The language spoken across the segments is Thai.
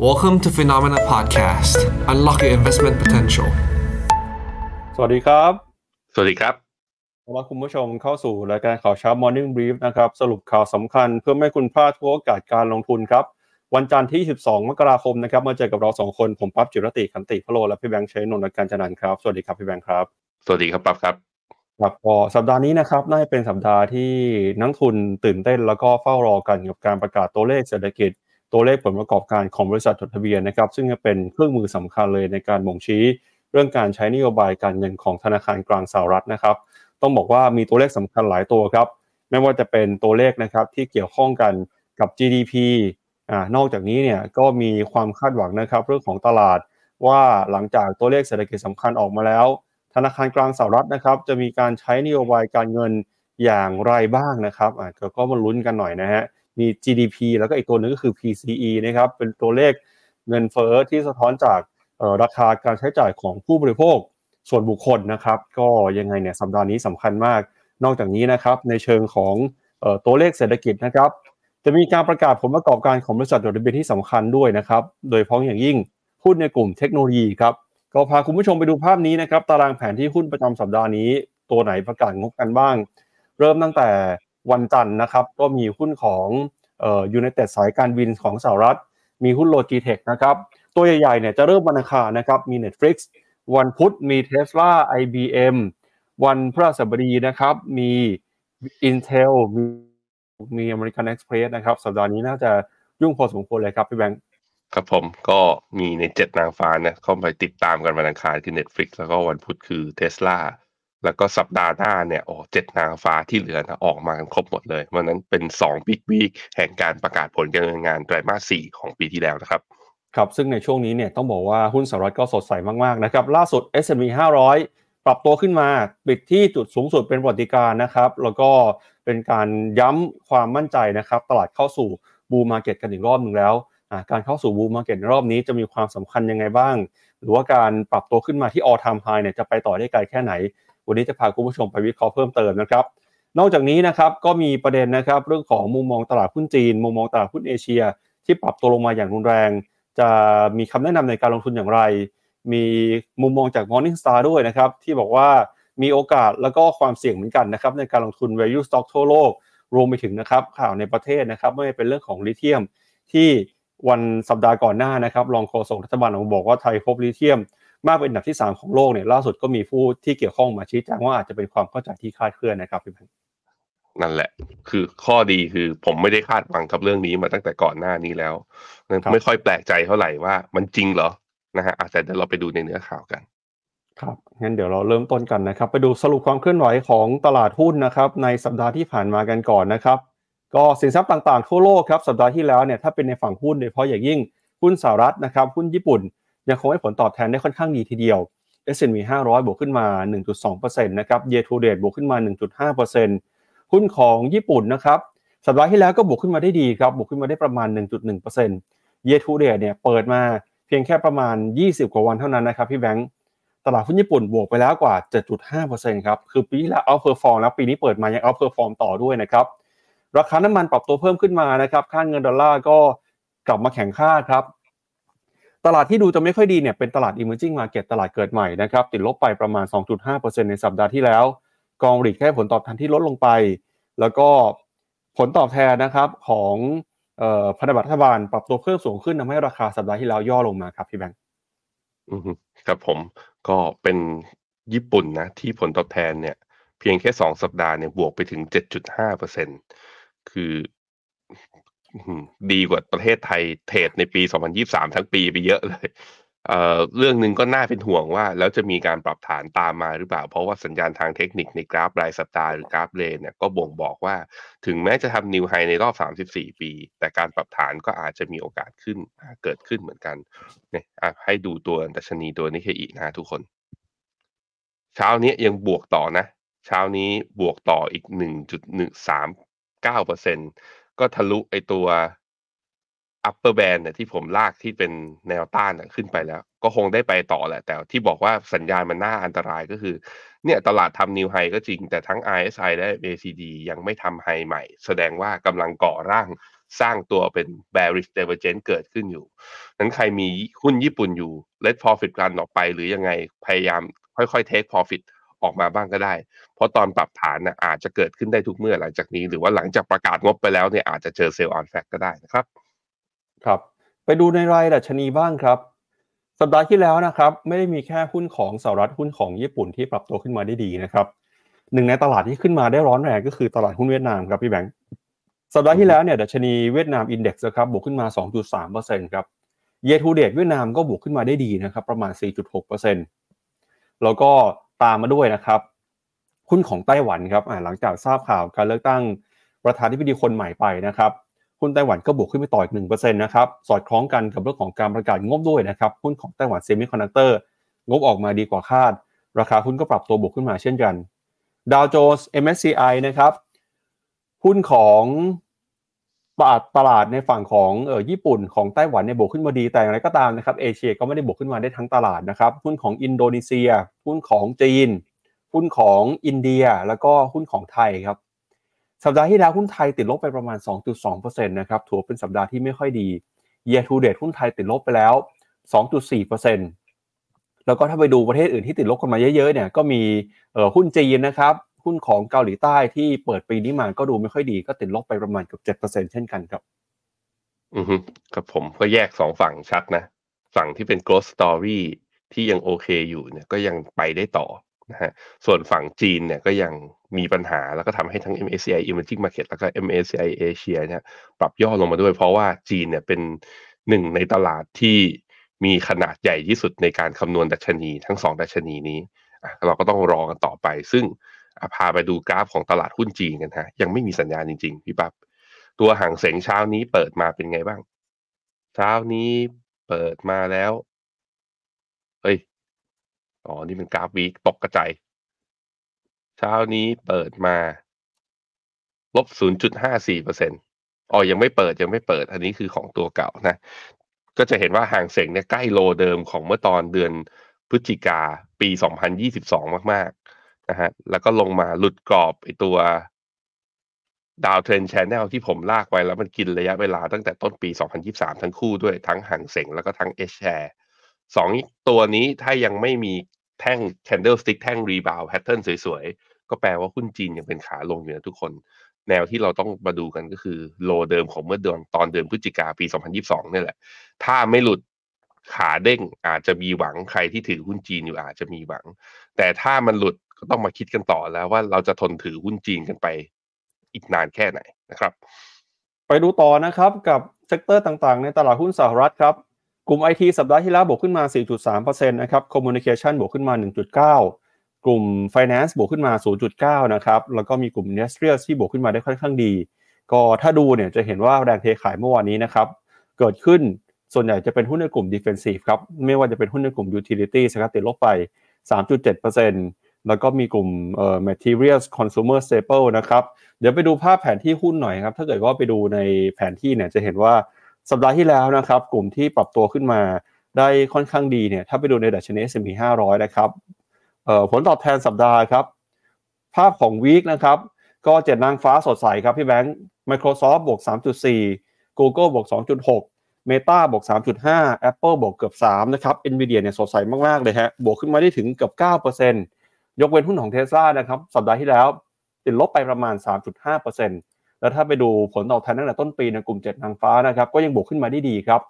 Welcome to Phenomena Podcast. Unlock your investment potential. สวัสดีครับ สวัสดีครับต้อนรับคุณผู้ชมเข้าสู่รายการข่าวเช้า Morning Brief นะครับ สรุปข่าวสำคัญเพื่อไม่ให้คุณพลาดทุกโอกาสการลงทุนครับ วันจันทร์ที่ 12 มกราคมนะครับ มาเจอกับเราสองคน ผมปั๊บจิรติขันติพะโล และพี่แบงค์เชยนนท์และการจันนันท์ครับ สวัสดีครับพี่แบงค์ครับ สวัสดีครับปั๊บครับครับก็สัปดาห์นี้นะครับน่าจะเป็นสัปดาห์ที่นักทุนตื่นเต้นแล้วก็เฝ้ารอกันกับการประกาศตัวเลขเศรษฐกิจ ตัวเลขผลประกอบการของบริษัทจดทะเบียนนะครับซึ่งจะเป็นเครื่องมือสำคัญเลยในการบ่งชี้ เรื่องการใช้นโยบายการเงินของธนาคารกลางสหรัฐนะครับ ต้องบอกว่ามีตัวเลขสำคัญหลายตัวครับ ไม่ว่าจะเป็นตัวเลขนะครับที่เกี่ยวข้องกันกับ GDP อ่านอกจากนี้เนี่ยก็มีความคาดหวังนะครับเรื่องของตลาดว่าหลังจากตัวเลขเศรษฐกิจสำคัญออกมาแล้ว ธนาคารกลางสหรัฐนะครับ จะมีการใช้นโยบายการเงินอย่างไรบ้างนะครับอ่าก็มาลุ้นกันหน่อยนะฮะ มี GDP แล้วก็อีกตัวหนึงก็คือ PCE นะครับเป็นตัวเลขเงินเฟ้อที่สะท้อนจากราคาการใช้จ่ายของผู้บริโภคส่วนบุคคลนะครับ ก็ยังไงเนี่ยสัปดาห์นี้สำคัญมาก นอกจากนี้นะครับในเชิงของออตัวเลขเศรษฐกิจนะครับ จะมีการประกาศผลประกอบการของบริษัทจดทะเบียนที่สำคัญด้วยนะครับ โดยเฉพาะอย่างยิ่งหุ้นในกลุ่มเทคโนโลยีครับก็พาคุณผู้ชมไปดูภาพนี้นะครับ ตารางแผนที่หุ้นประจำสัปดาห์นี้ ตัวไหนประกาศงบกันบ้าง เริ่มตั้งแต่ วันจันทร์นะครับก็มีหุ้นของเอ่อยูไนเต็ดสายการบินของสหรัฐ มีหุ้นโลจิเทคนะครับตัวใหญ่ๆเนี่ยจะเริ่มวันอังคารนะครับมี Netflix วันพุธมี Tesla IBM วันพฤหัสบดีนะครับมี Intel มีมี American Express นะครับสัปดาห์นี้น่าจะยุ่งพอสมควรเลยครับพี่แบงค์ครับผมก็มีในเจ็ดนางฟ้านี่ยเข้าไปติดตามกันวันอังคารคือ Netflix แล้วก็วันพุธคือ Tesla แล้วก็สัปดาห์หน้าเนี่ยโอ้เจ็ดนางฟ้าที่เหลือนะออกมากันครบหมดเลยวันนั้นเป็นสองบิ๊กวีคแห่งการประกาศผลการดำเนินงานไตรมาสสี่ของปีที่แล้วนะครับ ครับ ซึ่งในช่วงนี้เนี่ยต้องบอกว่าหุ้นสหรัฐก็สดใสมากๆนะครับล่าสุด S&P 500 ปรับตัวขึ้นมาปิดที่จุดสูงสุดเป็นประวัติการนะครับ แล้วก็เป็นการย้ำความมั่นใจนะครับ ตลาดเข้าสู่บูมมาเก็ตกันอีกรอบหนึ่งแล้วการเข้าสู่บูมมาเก็ตในรอบนี้จะมีความสำคัญยังไงบ้าง หรือว่าการปรับตัวขึ้นมาที่ all time high เนี่ยจะไปต่อได้ไกลแค่ไหน วันนี้จะพาคุณผู้ชมไปวิเคราะห์เพิ่มเติมนะครับนอกจากนี้นะครับก็มีประเด็นนะครับเรื่องของมุมมองตลาดหุ้นจีน มุมมองตลาดหุ้นเอเชีย ที่ปรับตัวลงมาอย่างรุนแรง จะมีคำแนะนำในการลงทุนอย่างไร มีมุมมองจาก Morning Star ด้วยนะครับที่บอกว่ามีโอกาสแล้วก็ความเสี่ยงเหมือนกันนะครับในการลงทุน value stock ทั่วโลกรวมไปถึงนะครับข่าวในประเทศนะครับไม่ว่าเป็นเรื่องของลิเธียมที่วันสัปดาห์ก่อนหน้านะครับรองโฆษกรัฐบาลออกมาบอกว่าไทยพบลิเธียม มากเป็นอันดับที่ 3 ของโลกเนี่ยล่าสุดก็มีผู้ที่เกี่ยวข้องมาชี้แจงว่าอาจจะเป็นความเข้าใจที่คลาดเคลื่อนนะครับพี่แบงค์นั่นแหละ คือข้อดีคือผมไม่ได้คาดหวังกับเรื่องนี้มาตั้งแต่ก่อนหน้านี้แล้วงั้นไม่ค่อยแปลกใจเท่าไหร่ว่ามันจริงเหรอนะฮะอะแต่เดี๋ยวเราไปดูในเนื้อข่าวกัน ครับงั้นเดี๋ยวเราเริ่มต้นกันนะครับ ไปดูสรุปความเคลื่อนไหวของตลาดหุ้นนะครับ ในสัปดาห์ที่ผ่านมากันก่อนนะครับ ก็สินทรัพย์ต่างๆทั่วโลกครับสัปดาห์ที่แล้วเนี่ยถ้าเป็นในฝั่งหุ้นโดยเฉพาะอย่างยิ่งหุ้นสหรัฐนะครับหุ้นญี่ปุ่น ยังคงให้ผลตอบแทนได้ค่อนข้างดีทีเดียว S&P 500 บวกขึ้นมา 1.2%นะครับ Year to date บวกขึ้นมา 1.5%หุ้นของญี่ปุ่นนะครับ สัปดาห์ที่แล้วก็บวกขึ้นมาได้ดีครับ บวกขึ้นมาได้ประมาณ 1.1% Year to date เนี่ยเปิดมาเพียงแค่ประมาณ 20 กว่าวันเท่านั้นนะครับพี่แบงค์ตลาดหุ้นญี่ปุ่นบวกไปแล้วกว่า 7.5%ครับ คือปีที่แล้ว outperform แล้วปีนี้เปิดมายัง outperform ต่อด้วยนะครับ ราคาน้ำมันปรับตัวเพิ่มขึ้นมานะครับ ค่าเงินดอลลาร์ก็กลับมาแข็งค่าครับ ตลาดที่ดูจะไม่ค่อยดีเนี่ยเป็นตลาด emerging market ตลาดเกิดใหม่นะครับติดลบไปประมาณ 2.5%ในสัปดาห์ที่แล้ว กองหลีกให้ผลตอบแทนที่ลดลงไป แล้วก็ผลตอบแทนนะครับของออพันธบัตรรัฐบาลปรับตัวเพิ่มสูงขึ้นทำให้ราคาสัปดาห์ที่แล้วย่อลงมาครับพี่แบงค์ครับผมก็เป็นญี่ปุ่นนะที่ผลตอบแทนเนี่ยเพียงแค่สองสัปดาห์เนี่ยบวกไปถึง 7.5เปอร์เซ็นคืออื้อหือ ดีกว่าประเทศไทยเทรดในปี 2023 ทั้งปีไปเยอะเลยเอ่อเรื่องหนึ่งก็น่าเป็นห่วงว่า แล้วจะมีการปรับฐานตามมาหรือเปล่า เพราะว่าสัญญาณทางเทคนิคในกราฟรายสัปดาห์หรือกราฟเลนเนี่ยก็บ่งบอกว่าถึงแม้จะทำนิวไฮในรอบ 34 ปี แต่การปรับฐานก็อาจจะมีโอกาสขึ้นเกิดขึ้นเหมือนกันเนี่ยให้ดูตัวดัชนีตัวนิเคอีนะทุกคน เช้านี้ยังบวกต่อนะ เช้านี้บวกต่ออีก 1.139% ก็ทะลุไอตัว upper band เนี่ยที่ผมลากที่เป็นแนวต้านขึ้นไปแล้ว ก็คงได้ไปต่อแหละ แต่ที่บอกว่าสัญญาณมันน่าอันตรายก็คือ เนี่ยตลาดทำนิวไฮก็จริง แต่ทั้ง RSI และ ACD ยังไม่ทำไฮใหม่ แสดงว่ากำลังก่อร่างสร้างตัวเป็น bearish divergence เกิดขึ้นอยู่นั้นใครมีหุ้นญี่ปุ่นอยู่ let profit run ออกไปหรือยังไงพยายามค่อยๆ take profit ออกมาบ้างก็ได้ เพราะตอนปรับฐานนะอาจจะเกิดขึ้นได้ทุกเมื่อหลังจากนี้ หรือว่าหลังจากประกาศงบไปแล้วเนี่ยอาจจะเจอ sell on fact ก็ได้นะครับ ครับ ไปดูในรายดัชนีบ้างครับ สัปดาห์ที่แล้วนะครับ ไม่ได้มีแค่หุ้นของสหรัฐหุ้นของญี่ปุ่นที่ปรับตัวขึ้นมาได้ดีนะครับหนึ่งในตลาดที่ขึ้นมาได้ร้อนแรงก็คือตลาดหุ้นเวียดนามครับพี่แบงค์สัปดาห์ที่แล้วเนี่ยดัชนีเวียดนาม index นะครับบวกขึ้นมา 2.3%ครับ year to date เวียดนามก็บวกขึ้นมาได้ดีนะครับประมาณ 4.6%แล้วก็ ตามมาด้วยนะครับหุ้นของไต้หวันครับหลังจากทราบข่าวการเลือกตั้งประธานาธิบดีคนใหม่ไปนะครับหุ้นไต้หวันก็บวกขึ้นไปต่ออีกหนึ่งเปอร์เซ็นต์นะครับสอดคล้องกันกับเรื่องของการประกาศงบด้วยนะครับหุ้นของไต้หวันเซมิคอนดักเตอร์งบออกมาดีกว่าคาด ราคาหุ้นก็ปรับตัวบวกขึ้นมาเช่นกันดาวโจนส์ MSCI นะครับหุ้นของ ตลาดตลาดในฝั่งของเออญี่ปุ่นของไต้หวันเนี่ยบวกขึ้นมาดีแต่อย่างไรก็ตามนะครับเอเชียก็ไม่ได้บวกขึ้นมาได้ทั้งตลาดนะครับหุ้นของอินโดนีเซียหุ้นของจีนหุ้นของอินเดียแล้วก็หุ้นของไทยครับ สัปดาห์ที่แล้วหุ้นไทยติดลบไปประมาณ 2.2%นะครับถือเป็นสัปดาห์ที่ไม่ค่อยดี year to date หุ้นไทยติดลบไปแล้ว 2.4%แล้วก็ถ้าไปดูประเทศอื่นที่ติดลบกันมาเยอะๆเนี่ยก็มีหุ้นจีนนะครับ หุ้นของเกาหลีใต้ที่เปิดปีนี้มาก็ดูไม่ค่อยดีก็ติดลบไปประมาณเกือบ7%เช่นกันครับ อือฮึครับผมก็แยกสองฝั่งชัดนะ ฝั่งที่เป็น growth story ที่ยังโอเคอยู่เนี่ยก็ยังไปได้ต่อนะฮะส่วนฝั่งจีนเนี่ยก็ยังมีปัญหาแล้วก็ทำให้ทั้ง MSCI Emerging Market แล้วก็ MSCI Asia เนี่ยปรับย่อลงมาด้วย เพราะว่าจีนเนี่ยเป็นหนึ่งในตลาดที่มีขนาดใหญ่ที่สุดในการคำนวณดัชนีทั้งสองดัชนีนี้ เราก็ต้องรอกันต่อไป ซึ่ง พาไปดูกราฟของตลาดหุ้นจีนกันฮะ ยังไม่มีสัญญาณจริงๆพี่ปับ๊บตัวห่างเสงเช้านี้เปิดมาเป็นไงบ้าง เช้านี้เปิดมาแล้ว เฮ้ย อ๋อ นี่เป็นกราฟวีตกกระจายเช้านี้เปิดมาลบ0.54เปอร์เซ็นต์อ๋อ ยังไม่เปิดยังไม่เปิด อันนี้คือของตัวเก่านะ ก็จะเห็นว่าห่างเสงเนี่ยใกล้โลเดิมของเมื่อตอนเดือนพฤศจิกาปี 2022 มาก นะฮะแล้วก็ลงมาหลุดกรอบไอตัว downtrend channel ที่ผมลากไว้แล้วมันกินระยะเวลาตั้งแต่ต้นปี 2023 ทั้งคู่ด้วยทั้งฮั่งเส็งแล้วก็ทั้ง H-share สองตัวนี้ถ้ายังไม่มีแท่ง candlestick แท่ง rebound pattern สวยๆ ก็แปลว่าหุ้นจีนยังเป็นขาลงอยู่นะทุกคน แนวที่เราต้องมาดูกันก็คือ low เดิมของเมื่อเดือนตอนเดือนพฤศจิกาปี 2022นี่แหละ ถ้าไม่หลุดขาเด้งอาจจะมีหวังใครที่ถือหุ้นจีนอยู่อาจจะมีหวัง แต่ถ้ามันหลุด ก็ต้องมาคิดกันต่อแล้วว่าเราจะทนถือหุ้นจีนกันไปอีกนานแค่ไหนนะครับ ไปดูต่อนะครับกับ sector ต่างๆ ในตลาดหุ้นสหรัฐครับกลุ่ม IT สัปดาห์ที่แล้วบวกขึ้นมา 4.3%นะครับ Communication บวกขึ้นมา 1.9 กลุ่ม Finance บวกขึ้นมา 0.9 นะครับ แล้วก็มีกลุ่ม Industrial ที่บวกขึ้นมาได้ค่อนข้างดี ก็ถ้าดูเนี่ยจะเห็นว่าแรงเทขายเมื่อวานนี้นะครับ เกิดขึ้นส่วนใหญ่จะเป็นหุ้นในกลุ่ม Defensive ครับ ไม่ว่าจะเป็นหุ้นในกลุ่ม Utilities ครับติดลบไป 3.7% แล้วก็มีกลุ่มเอ่อ Materials Consumer Staple นะครับ เดี๋ยวไปดูภาพแผนที่หุ้นหน่อยครับ ถ้าเกิดว่าไปดูในแผนที่เนี่ยจะเห็นว่าสัปดาห์ที่แล้วนะครับ กลุ่มที่ปรับตัวขึ้นมาได้ค่อนข้างดีเนี่ย ถ้าไปดูในดัชนี S&P 500 นะครับ เอ่อผลตอบแทนสัปดาห์ครับ ภาพของวีคนะครับ ก็เจ็ดนางฟ้าสดใสครับพี่แบงค์ Microsoft บวก 3.4 Google บวก 2.6 Meta บวก 3.5 Apple บวกเกือบ 3 นะครับ Nvidia เนี่ยสดใสมากๆเลยฮะ บวกขึ้นมาได้ถึงเกือบ 9% ยกเว้นหุ้นของ Tesla นะครับสัปดาห์ที่แล้วติดลบไปประมาณ 3.5%แล้วถ้าไปดูผลตอบแทนตั้งแต่ต้นปีในกลุ่ม7นางฟ้านะครับก็ยังบวกขึ้นมาได้ดีครับ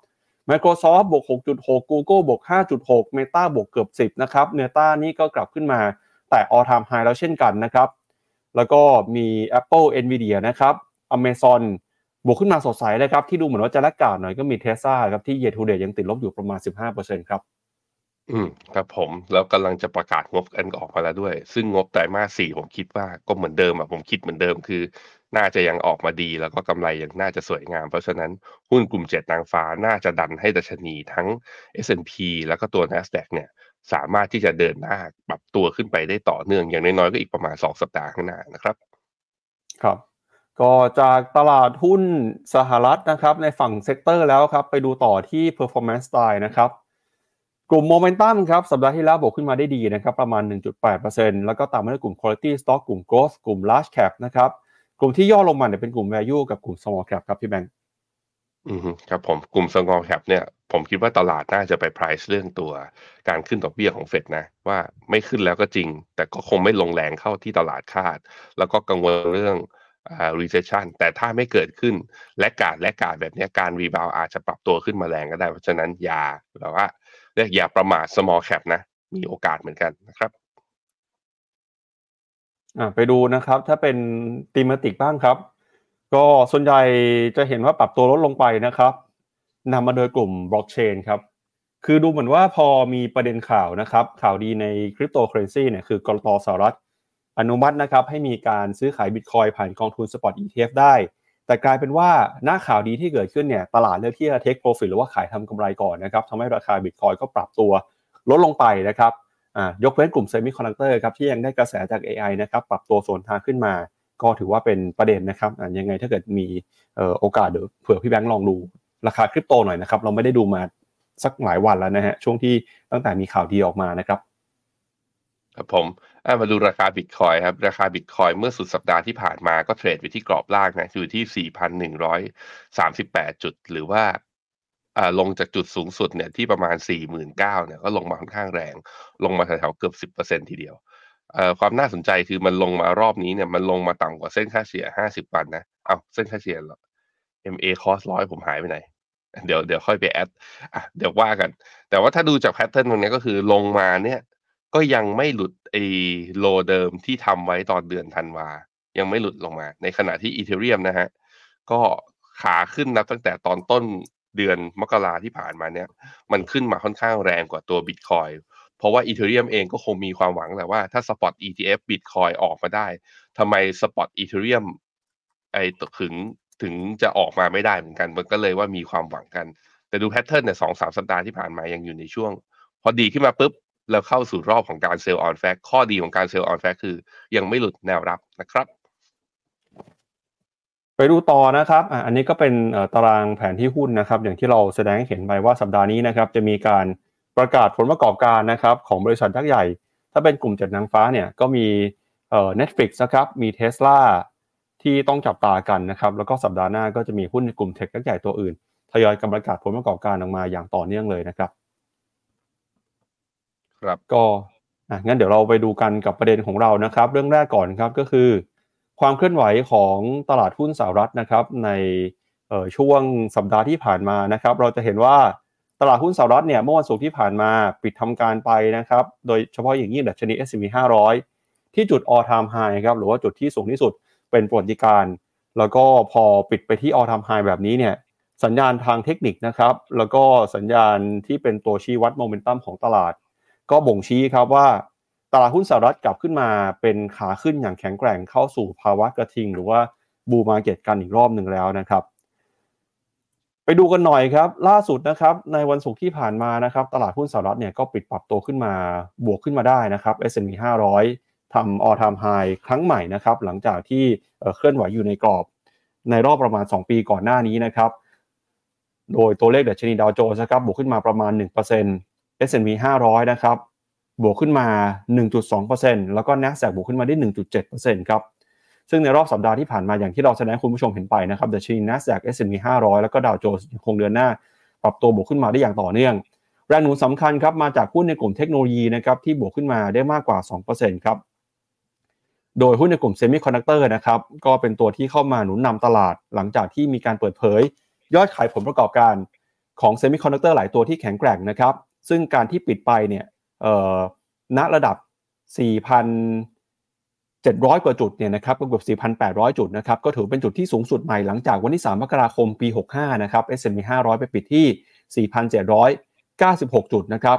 Microsoft บวก 6.6 Google บวก 5.6 Meta บวกเกือบ 10 นะครับ Meta นี่ก็กลับขึ้นมาแต่ all time high แล้วเช่นกันนะครับ แล้วก็มี Apple Nvidia นะครับ Amazon บวกขึ้นมาสดใสเลยครับ ที่ดูเหมือนว่าจะละกาดหน่อยก็มี Tesla ครับที่ year to date ยังติดลบอยู่ประมาณ 15%ครับ อืม ครับผม แล้วกำลังจะประกาศงบกันออกมาแล้วด้วย ซึ่งงบไตรมาสสี่ผมคิดว่าก็เหมือนเดิมอะ ผมคิดเหมือนเดิม คือน่าจะยังออกมาดี แล้วก็กำไรยังน่าจะสวยงาม เพราะฉะนั้นหุ้นกลุ่มเจ็ดนางฟ้าน่าจะดันให้ดัชนีทั้ง S&P แล้วก็ตัว NASDAQ เนี่ย สามารถที่จะเดินหน้าปรับตัวขึ้นไปได้ต่อเนื่อง อย่างน้อย ๆ ก็อีกประมาณ 2 สัปดาห์ข้างหน้านะครับ ครับ ก็จากตลาดหุ้นสหรัฐนะครับ ในฝั่ง sector แล้วครับ ไปดูต่อที่ performance style นะครับ กลุ่มโมเมนตัมครับสัปดาห์ที่แล้วบวกขึ้นมาได้ดีนะครับประมาณ 1.8%แล้วก็ตามมาด้วยกลุ่ม quality stock กลุ่ม growth กลุ่ม large cap นะครับกลุ่มที่ย่อลงมาเนี่ยเป็นกลุ่ม value กับกลุ่ม small cap ครับพี่แบงค์อืมครับผมกลุ่ม small cap เนี่ยผมคิดว่าตลาดน่าจะไป price เรื่องตัวการขึ้นดอกเบี้ยของเฟดนะว่าไม่ขึ้นแล้วก็จริง แต่ก็คงไม่ลงแรงเข้าที่ตลาดคาด แล้วก็กังวลเรื่องอ่า recession แต่ถ้าไม่เกิดขึ้นและกาดและกาดแบบนี้การรีบาวอาจจะปรับตัวขึ้นมาแรงก็ได้ เพราะฉะนั้นอย่าแบบว่า อย่าประมาท small cap นะ มีโอกาสเหมือนกันนะครับไปดูนะครับ ถ้าเป็นthematic บ้างครับ ก็ส่วนใหญ่จะเห็นว่าปรับตัวลดลงไปนะครับนำมาโดยกลุ่มบล็อกเชนครับ คือดูเหมือนว่าพอมีประเด็นข่าวนะครับ ข่าวดีในคริปโตเคอเรนซีเนี่ยคือก.ล.ต.สหรัฐอนุมัตินะครับ ให้มีการซื้อขายบิตคอยผ่านกองทุนสปอต ETF ได้ แต่กลายเป็นว่าหน้าข่าวดีที่เกิดขึ้นเนี่ยตลาดเลือกที่จะ take profit หรือว่าขายทำกำไรก่อนนะครับทำให้ราคาบิตคอยก็ปรับตัวลดลงไปนะครับยกเว้นกลุ่มเซมิคอนดักเตอร์ครับที่ยังได้กระแสจาก AI นะครับปรับตัวสวนทางขึ้นมา ก็ถือว่าเป็นประเด็นนะครับยังไงถ้าเกิดมีโอกาสเดี๋ยวเผื่อพี่แบงค์ลองดูราคาคริปโตหน่อยนะครับเราไม่ได้ดูมาสักหลายวันแล้วนะฮะช่วงที่ตั้งแต่มีข่าวดีออกมานะครับครับผม มาดูราคาบิตคอยครับ ราคาบิตคอยเมื่อสุดสัปดาห์ที่ผ่านมาก็เทรดอยู่ที่กรอบล่างนะอยู่ที่ 4,138 จุด หรือว่าอ่าลงจากจุดสูงสุดเนี่ยที่ประมาณ 49,000เนี่ยก็ลงมาค่อนข้างแรง ลงมาแถวๆเกือบ10%ทีเดียวเอ่อความน่าสนใจคือมันลงมารอบนี้เนี่ยมันลงมาต่ำกว่าเส้นค่าเฉลี่ย 50 วันนะเอาเส้นค่าเฉลี่ยเหรอ MA cos ร้อยผมหายไปไหนเดี๋ยวเดี๋ยวค่อยไป add อะเดี๋ยวว่ากัน แต่ว่าถ้าดูจาก pattern ตรงนี้ก็คือลงมาเนี่ย ก็ยังไม่หลุดไอ้ low เดิมที่ทำไว้ตอนเดือนธันวา ยังไม่หลุดลงมา ในขณะที่ Ethereum นะฮะ ก็ขาขึ้นนับตั้งแต่ตอนต้นเดือนมกราที่ผ่านมาเนี่ย มันขึ้นมาค่อนข้างแรงกว่าตัวบิตคอยเพราะว่า Ethereum เองก็คงมีความหวังแหละว่าถ้าสปอต ETF บิตคอยออกมาได้ทำไม spot Ethereum ไอ้ถึงถึงจะออกมาไม่ได้เหมือนกัน มันก็เลยว่ามีความหวังกัน แต่ดู pattern เนี่ยสองสามสัปดาห์ที่ผ่านมายังอยู่ในช่วง พอดีขึ้นมาปุ๊บ แล้วเข้าสู่รอบของการ sell on fact ข้อดีของการ sell on fact คือ ยังไม่หลุดแนวรับนะครับ ไปดูต่อนะครับอันนี้ก็เป็นตารางแผนที่หุ้นนะครับ อย่างที่เราแสดงให้เห็นไปว่าสัปดาห์นี้นะครับ จะมีการประกาศผลประกอบการนะครับของบริษัทยักษ์ใหญ่ ถ้าเป็นกลุ่มเจ็ดนางฟ้าเนี่ยก็มีเอ่อ Netflix นะครับมี Tesla ที่ต้องจับตากันนะครับ แล้วก็สัปดาห์หน้าก็จะมีหุ้นในกลุ่มเทคยักษ์ใหญ่ตัวอื่นทยอยกำลังประกาศผลประกอบการออกมาอย่างต่อเนื่องเลยนะครับ ครับก็อะงั้นเดี๋ยวเราไปดูกันกับประเด็นของเรานะครับ เรื่องแรกก่อนครับก็คือ ความเคลื่อนไหวของตลาดหุ้นสหรัฐนะครับในช่วงสัปดาห์ที่ผ่านมานะครับ เราจะเห็นว่าตลาดหุ้นสหรัฐเนี่ยเมื่อวันศุกร์ที่ผ่านมาปิดทำการไปนะครับ โดยเฉพาะอย่างยิ่งดัชนี S&P 500 ที่จุด all time high ครับหรือว่าจุดที่สูงที่สุดเป็นประวัติการ์แล้วก็พอปิดไปที่ all time high แบบนี้เนี่ยสัญญาณทางเทคนิคนะครับ แล้วก็สัญญาณที่เป็นตัวชี้วัดโมเมนตัมของตลาด ก็บ่งชี้ครับว่าตลาดหุ้นสหรัฐกลับขึ้นมาเป็นขาขึ้นอย่างแข็งแกร่งเข้าสู่ภาวะกระทิง หรือว่าบูมาเก็ตกันอีกรอบหนึ่งแล้วนะครับ ไปดูกันหน่อยครับ ล่าสุดนะครับในวันศุกร์ที่ผ่านมานะครับตลาดหุ้นสหรัฐเนี่ยก็ปิดปรับตัวขึ้นมาบวกขึ้นมาได้นะครับ S&P 500ทำ all time high ครั้งใหม่นะครับหลังจากที่เคลื่อนไหวอยู่ในกรอบ ในรอบประมาณ 2 ปีก่อนหน้านี้นะครับ โดยตัวเลขดัชนีดาวโจนส์นะครับบวกขึ้นมาประมาณ 1% S&P 500 นะครับ บวกขึ้นมา 1.2%แล้วก็ NASDAQ บวกขึ้นมาได้ 1.7%ครับ ซึ่งในรอบสัปดาห์ที่ผ่านมาอย่างที่เราแสดงคุณผู้ชมเห็นไปนะครับดัชนี NASDAQ S&P 500 แล้วก็ดาวโจนส์ยังคงเดือนหน้า ปรับตัวบวกขึ้นมาได้อย่างต่อเนื่อง แรงหนุนสำคัญครับมาจากหุ้นในกลุ่มเทคโนโลยีนะครับที่บวกขึ้นมาได้มากกว่า 2%ครับโดยหุ้นในกลุ่ม semiconductor นะครับก็เป็นตัวที่เข้ามาหนุนนำตลาด หลังจากที่มีการเปิดเผย ยอดขายผลประกอบการของ semiconductor หลายตัวที่แข็งแกร่งนะครับ ซึ่งการที่ปิดไปเนี่ยณระดับ 4,700 กว่าจุดเนี่ยนะครับก็เกือบ4,800 จุดนะครับก็ถือเป็นจุดที่สูงสุดใหม่หลังจากวันที่ 3 มกราคมปี 65 นะครับ S&P 500 ไปปิดที่ 4,796 จุดนะครับ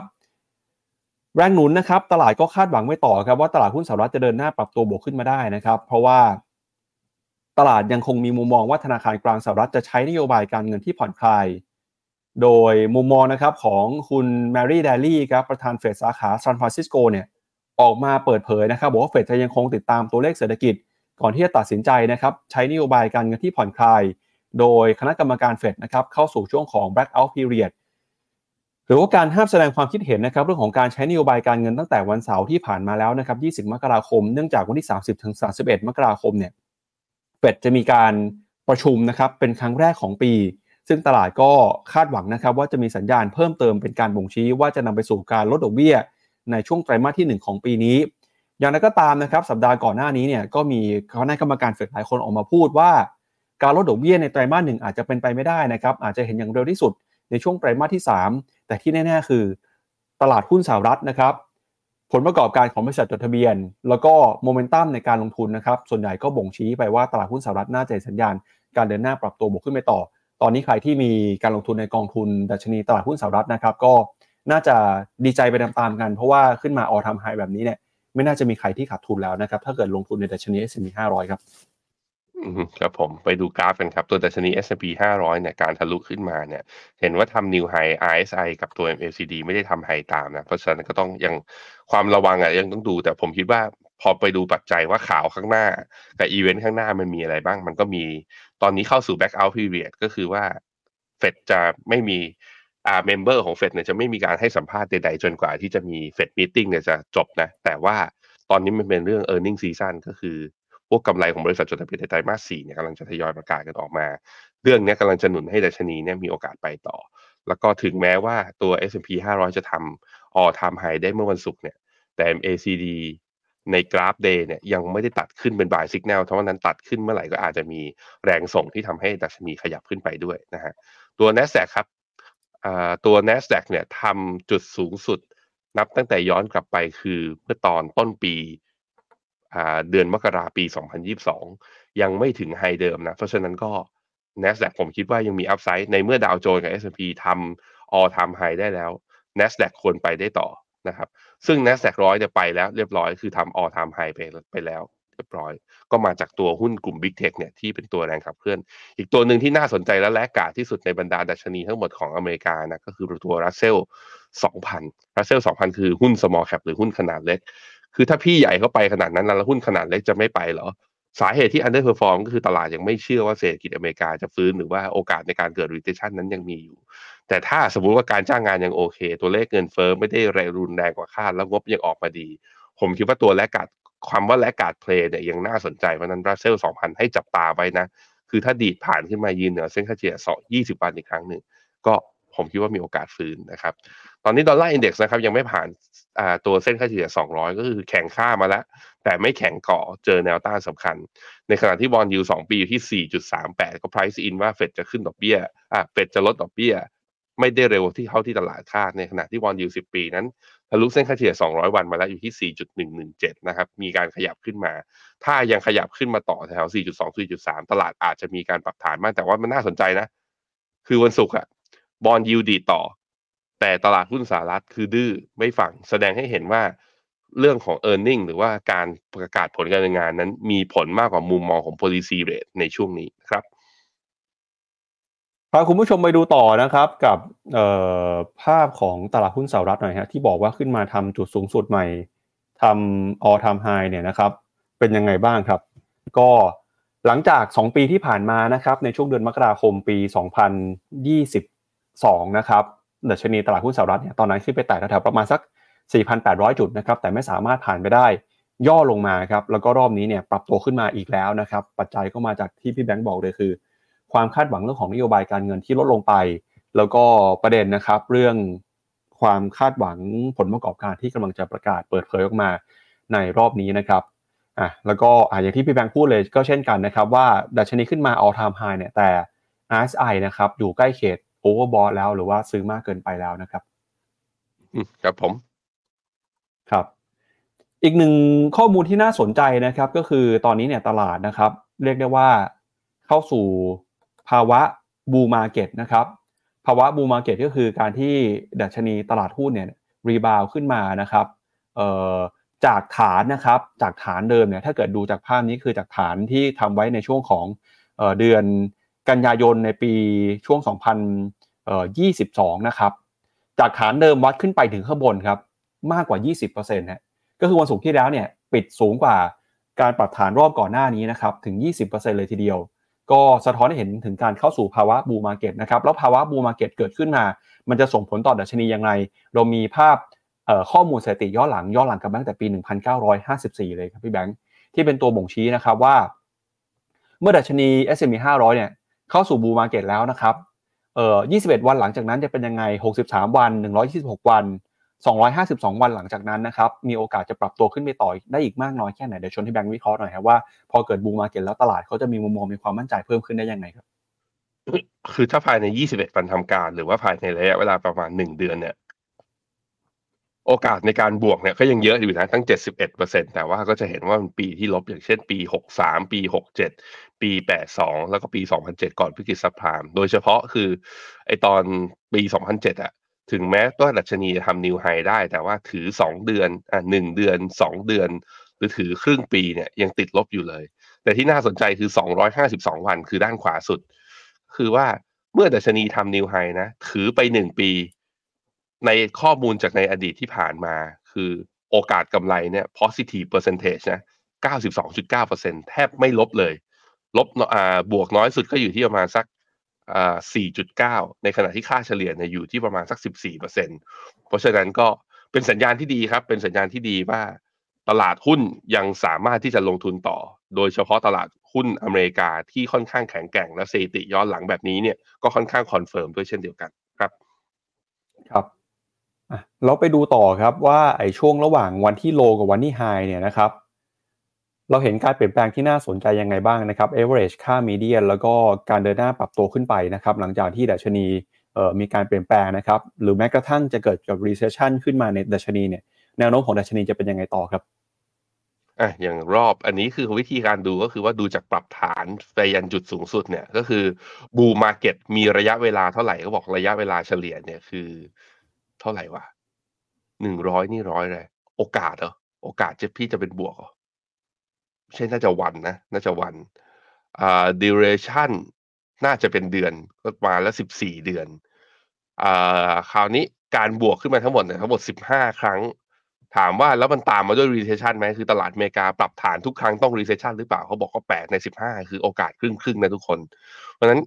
แรงหนุนนะครับตลาดก็คาดหวังไม่ต่อครับว่าตลาดหุ้นสหรัฐจะเดินหน้าปรับตัวบวกขึ้นมาได้นะครับ เพราะว่าตลาดยังคงมีมุมมองว่าธนาคารกลางสหรัฐจะใช้นโยบายการเงินที่ผ่อนคลาย โดยมุมมองนะครับของคุณแมรี่เดลี่ครับประธานเฟดสาขาซานฟรานซิสโกเนี่ยออกมาเปิดเผยนะครับบอกว่าเฟดจะยังคงติดตามตัวเลขเศรษฐกิจ ก่อนที่จะตัดสินใจนะครับใช้นโยบายการเงินที่ผ่อนคลาย โดยคณะกรรมการเฟดนะครับเข้าสู่ช่วงของ blackout period หรือว่าการห้ามแสดงความคิดเห็นนะครับเรื่องของการใช้นโยบายการเงินตั้งแต่วันเสาร์ที่ผ่านมาแล้วนะครับ 20 มกราคม เนื่องจากวันที่ 30ถึง31 มกราคมเนี่ยเฟดจะมีการประชุมนะครับเป็นครั้งแรกของปี ซึ่งตลาดก็คาดหวังนะครับว่าจะมีสัญญาณเพิ่มเติมเป็นการบ่งชี้ว่าจะนำไปสู่การลดดอกเบี้ย ในช่วงไตรมาสที่ 1 ของปีนี้ อย่างไรก็ตามนะครับสัปดาห์ก่อนหน้านี้เนี่ยก็มีคณะกรรมการเฟดหลายคนออกมาพูดว่า การลดดอกเบี้ยในไตรมาสหนึ่งอาจจะเป็นไปไม่ได้นะครับอาจจะเห็นอย่างเร็วที่สุดในช่วงไตรมาสที่ 3 แต่ที่แน่ๆ คือ ตลาดหุ้นสหรัฐนะครับผลประกอบการของบริษัทจดทะเบียน แล้วก็โมเมนตัมในการลงทุนนะครับส่วนใหญ่ก็บ่งชี้ไปว่าตลาดหุ้นสหรัฐน่าจะสัญญาณ การเดินหน้าปรับตัวบวกขึ้นไปต่อ ตอนนี้ใครที่มีการลงทุนในกองทุนดัชนีตลาดหุ้นสหรัฐนะครับ ก็น่าจะดีใจไปตามๆกัน เพราะว่าขึ้นมาออทำไฮแบบนี้เนี่ยไม่น่าจะมีใครที่ขาดทุนแล้วนะครับ ถ้าเกิดลงทุนในดัชนี S&P 500 ครับอืมครับผมไปดูกราฟกันครับ ตัวดัชนี S&P 500 เนี่ยการทะลุขึ้นมาเนี่ย เห็นว่าทำ new high RSI กับตัว MACD ไม่ได้ทำ high ตามนะ เพราะฉะนั้นก็ต้องยังความระวังอะยังต้องดู แต่ผมคิดว่า พอไปดูปัจจัยว่าข่าวข้างหน้ากับอีเวนต์ข้างหน้ามันมีอะไรบ้าง มันก็มีตอนนี้เข้าสู่ blackout period ก็คือว่าเฟดจะไม่มีอ่า member ของเฟดเนี่ยจะไม่มีการให้สัมภาษณ์ใดๆจนกว่าที่จะมีเฟด meeting เนี่ยจะจบนะ แต่ว่าตอนนี้มันเป็นเรื่อง e a r n i n g season ก็คือ พวกกำไรของบริษัทจดทะเบียนในไตรมาส4เนี่ยกำลังจะทยอยประกาศกันออกมา เรื่องนี้กำลังจะหนุนให้ดัชนีเนี่ยมีโอกาสไปต่อ แล้วก็ถึงแม้ว่าตัว S&P 500 จะทำ all time high ได้เมื่อวันศุกร์เนี่ยแต่ MACD ในกราฟ day เนี่ยยังไม่ได้ตัดขึ้นเป็น buy signal เท่านั้นตัดขึ้นเมื่อไหร่ก็อาจจะมีแรงส่งที่ทำให้ดัชนีขยับขึ้นไปด้วยนะฮะตัว NASDAQ ครับตัว NASDAQ เนี่ยทำจุดสูงสุด นับตั้งแต่ย้อนกลับไปคือเมื่อตอนต้นปีเดือนมกราปี 2022 ยังไม่ถึงไฮเดิมนะ เพราะฉะนั้นก็ NASDAQ ผมคิดว่ายังมีอัพไซด์ในเมื่อดาวโจนส์กับ S&P ทำ all time high ได้แล้ว NASDAQ ควรไปได้ต่อ นะครับ ซึ่ง NASDAQ ร้อยจะไปแล้วเรียบร้อยคือทำ all time high ไปไปแล้วเรียบร้อย ก็มาจากตัวหุ้นกลุ่ม Big Tech เนี่ยที่เป็นตัวแรงขับเคลื่อน อีกตัวหนึ่งที่น่าสนใจและแลกกาที่สุดในบรรดาดัชนีทั้งหมดของอเมริกานะก็คือตัว Russell 2,000 Russell 2,000 คือหุ้น small cap หรือหุ้นขนาดเล็ก คือถ้าพี่ใหญ่เข้าไปขนาดนั้นแล้วหุ้นขนาดเล็กจะไม่ไปเหรอสาเหตุที่ underperform ก็คือตลาดยังไม่เชื่อว่าเศรษฐกิจอเมริกาจะฟื้นหรือว่าโอกาสในการเกิด recession นั้นยังมีอยู่ แต่ถ้าสมมุติว่าการจ้างงานยังโอเค ตัวเลขเงินเฟ้อไม่ได้แรงรุนแรงกว่าคาดแล้วงบยังออกมาดี ผมคิดว่าตัวแลกกาดความว่าแลกกาดเพลย์เนี่ยยังน่าสนใจเพราะนั้นรัสเซล2,000ให้จับตาไว้นะ คือถ้าดีดผ่านขึ้นมายืนเหนือเส้นค่าเฉลี่ย2 20วันอีกครั้งหนึ่งก็ผมคิดว่ามีโอกาสฟื้นนะครับ ตอนนี้ dollar index นะครับยังไม่ผ่านตัวเส้นค่าเฉลี่ย 200 ก็คือแข็งค่ามาแล้ว แต่ไม่แข็งเก่อเจอแนวต้านสำคัญ ในขณะที่ bond yield 2ปีอยู่ที่ 4.38 ก็ price in ว่าเฟดจะขึ้นดอกเบี้ย อะ เฟดจะลดดอกเบี้ย ไม่ได้เร็วที่เท่าที่ตลาดคาดในขณะที่ bond yield 10 ปีนั้นทะลุเส้นค่าเฉลี่ย 200 วันมาแล้วอยู่ที่ 4.117 นะครับ มีการขยับขึ้นมา ถ้ายังขยับขึ้นมาต่อแถว 4.2 4.3 ตลาดอาจจะมีการปรับฐานมาก แต่ว่ามันน่าสนใจนะ คือวันศุกร์อะบอลยูดีต่อ แต่ตลาดหุ้นสหรัฐคือดื้อไม่ฟัง แสดงให้เห็นว่าเรื่องของ e a r n i n g หรือว่าการประกาศผลการดำเนินงานนั้น มีผลมากกว่ามุมมองของ policy rate ในช่วงนี้ครับ พาคุณผู้ชมไปดูต่อนะครับกับภาพของตลาดหุ้นสหรัฐหน่อยฮะที่บอกว่าขึ้นมาทำจุดสูงสุดใหม่ทำ all time high เนี่ยนะครับ เป็นยังไงบ้างครับ ก็หลังจาก 2 ปีที่ผ่านมานะครับในช่วงเดือนมกราคมปี 2022 นะครับดัชนีตลาดหุ้นสหรัฐเนี่ยตอนนั้นขึ้นไปแตะแถวๆประมาณสัก 4,800 จุดนะครับแต่ไม่สามารถผ่านไปได้ย่อลงมาครับแล้วก็รอบนี้เนี่ยปรับตัวขึ้นมาอีกแล้วนะครับ ปัจจัยก็มาจากที่พี่แบงค์บอกเลยคือ ความคาดหวังเรื่องของนโยบายการเงินที่ลดลงไป แล้วก็ประเด็นนะครับ เรื่องความคาดหวังผลประกอบการที่กำลังจะประกาศเปิดเผยออกมาในรอบนี้นะครับอะแล้วก็อะอย่างที่พี่แบงค์พูดเลยก็เช่นกันนะครับว่าดัชนีขึ้นมา all time high เนี่ยแต่ RSI นะครับอยู่ใกล้เขต overbought แล้วหรือว่าซื้อมากเกินไปแล้วนะครับครับผมครับอีกหนึ่งข้อมูลที่น่าสนใจนะครับ ก็คือตอนนี้เนี่ยตลาดนะครับ เรียกได้ว่าเข้าสู่ ภาวะบูมาเก็ตนะครับภาวะบูมาเก็ตก็คือการที่ดัชนีตลาดหุ้นเนี่ย rebound ขึ้นมานะครับจากฐานนะครับจากฐานเดิมเนี่ยถ้าเกิดดูจากภาพนี้คือจากฐานที่ทำไว้ในช่วงของเดือนกันยายนในปีช่วง 2022 นะครับ จากฐานเดิมวัดขึ้นไปถึงข้างบนครับมากกว่า 20%นะก็คือวันศุกร์ที่แล้วเนี่ยปิดสูงกว่าการปรับฐานรอบก่อนหน้านี้นะครับถึง 20%เลยทีเดียว ก็สะท้อนให้เห็นถึงการเข้าสู่ภาวะ bull market นะครับแล้วภาวะ bull market เกิดขึ้นมา มันจะส่งผลต่อดัชนียังไง เรามีภาพข้อมูลสถิติย้อนหลังย้อนหลังกันตั้งแต่ปี 1954 เลยครับพี่แบงค์ที่เป็นตัวบ่งชี้นะครับว่า เมื่อดัชนี S&P 500 เนี่ยเข้าสู่บูมาเก็ตแล้วนะครับเอ่อ21 วันหลังจากนั้นจะเป็นยังไง 63 วัน 126 วัน 252 วันหลังจากนั้นนะครับ มีโอกาสจะปรับตัวขึ้นไปต่อได้อีกมากน้อยแค่ไหน เดี๋ยวชนที่แบงค์วิเคราะห์หน่อยครับว่าพอเกิดบูมมาเก็ตแล้วตลาดเขาจะมีมุมมองมีความมั่นใจเพิ่มขึ้นได้ยังไงครับ คือถ้าภายใน 21 วันทำการ หรือว่าภายในระยะเวลาประมาณ 1 เดือนเนี่ย โอกาสในการบวกเนี่ยก็ยังเยอะอยู่นะตั้ง 71%แต่ว่าก็จะเห็นว่ามันปีที่ลบอย่างเช่น ปี 63 ปี 67 ปี 82 แล้วก็ปี 2007 ก่อนวิกฤตซับพลาม โดยเฉพาะคือไอตอนปี 2007อะ ถึงแม้ตัวดัชนีจะทำนิวไฮได้ แต่ว่าถือ 2 เดือนอะ1เดือน 2 เดือน หรือถือครึ่งปีเนี่ยยังติดลบอยู่เลย แต่ที่น่าสนใจคือ 252 วันคือด้านขวาสุด คือว่าเมื่อดัชนีทำนิวไฮนะถือไป 1 ปี ในข้อมูลจากในอดีตที่ผ่านมา คือโอกาสกำไรเนี่ย positive percentage นะ 92.9%แทบไม่ลบเลย ลบอ่าบวกน้อยสุดก็อยู่ที่ประมาณสัก 4.9 ในขณะที่ค่าเฉลี่ยเนี่ยอยู่ที่ประมาณสัก 14%เพราะฉะนั้นก็เป็นสัญญาณที่ดีครับ เป็นสัญญาณที่ดีว่าตลาดหุ้นยังสามารถที่จะลงทุนต่อ โดยเฉพาะตลาดหุ้นอเมริกาที่ค่อนข้างแข็งแกร่งและสถิติย้อนหลังแบบนี้เนี่ยก็ค่อนข้าง confirm ด้วยเช่นเดียวกันครับ ครับเราไปดูต่อครับว่าไอ้ช่วงระหว่างวันที่ low กับวันที่ high เนี่ยนะครับ เราเห็นการเปลี่ยนแปลงที่น่าสนใจยังไงบ้างนะครับ average ค่า median แล้วก็การเดินหน้าปรับตัวขึ้นไปนะครับหลังจากที่ดัชนีมีการเปลี่ยนแปลงนะครับหรือแม้กระทั่งจะเกิดกับ recession ขึ้นมาในดัชนีเนี่ยแนวโน้มของดัชนีจะเป็นยังไงต่อครับอะอย่างรอบอันนี้คือวิธีการดูก็คือว่าดูจากปรับฐานไปยันจุดสูงสุดเนี่ยก็คือบูมาเก็ตมีระยะเวลาเท่าไหร่ก็บอกระยะเวลาเฉลี่ยเนี่ยคือ เท่าไหร่วะหนึ่งร้อยนี่ร้อยเลยโอกาสเหรอโอกาสจะพี่จะเป็นบวกเหรอ ใช่น่าจะวันนะ น่าจะวันอ่า duration น่าจะเป็นเดือนก็มาแล้วสิบสี่เดือนอ่าคราวนี้การบวกขึ้นมาทั้งหมดเนี่ยทั้งหมดสิบห้าครั้ง ถามว่าแล้วมันตามมาด้วย recession ไหมคือตลาดอเมริกาปรับฐานทุกครั้งต้อง recession หรือเปล่าเขาบอกก็แปดในสิบห้าคือโอกาสครึ่งครึ่งๆนะทุกคน เพราะฉะนั้น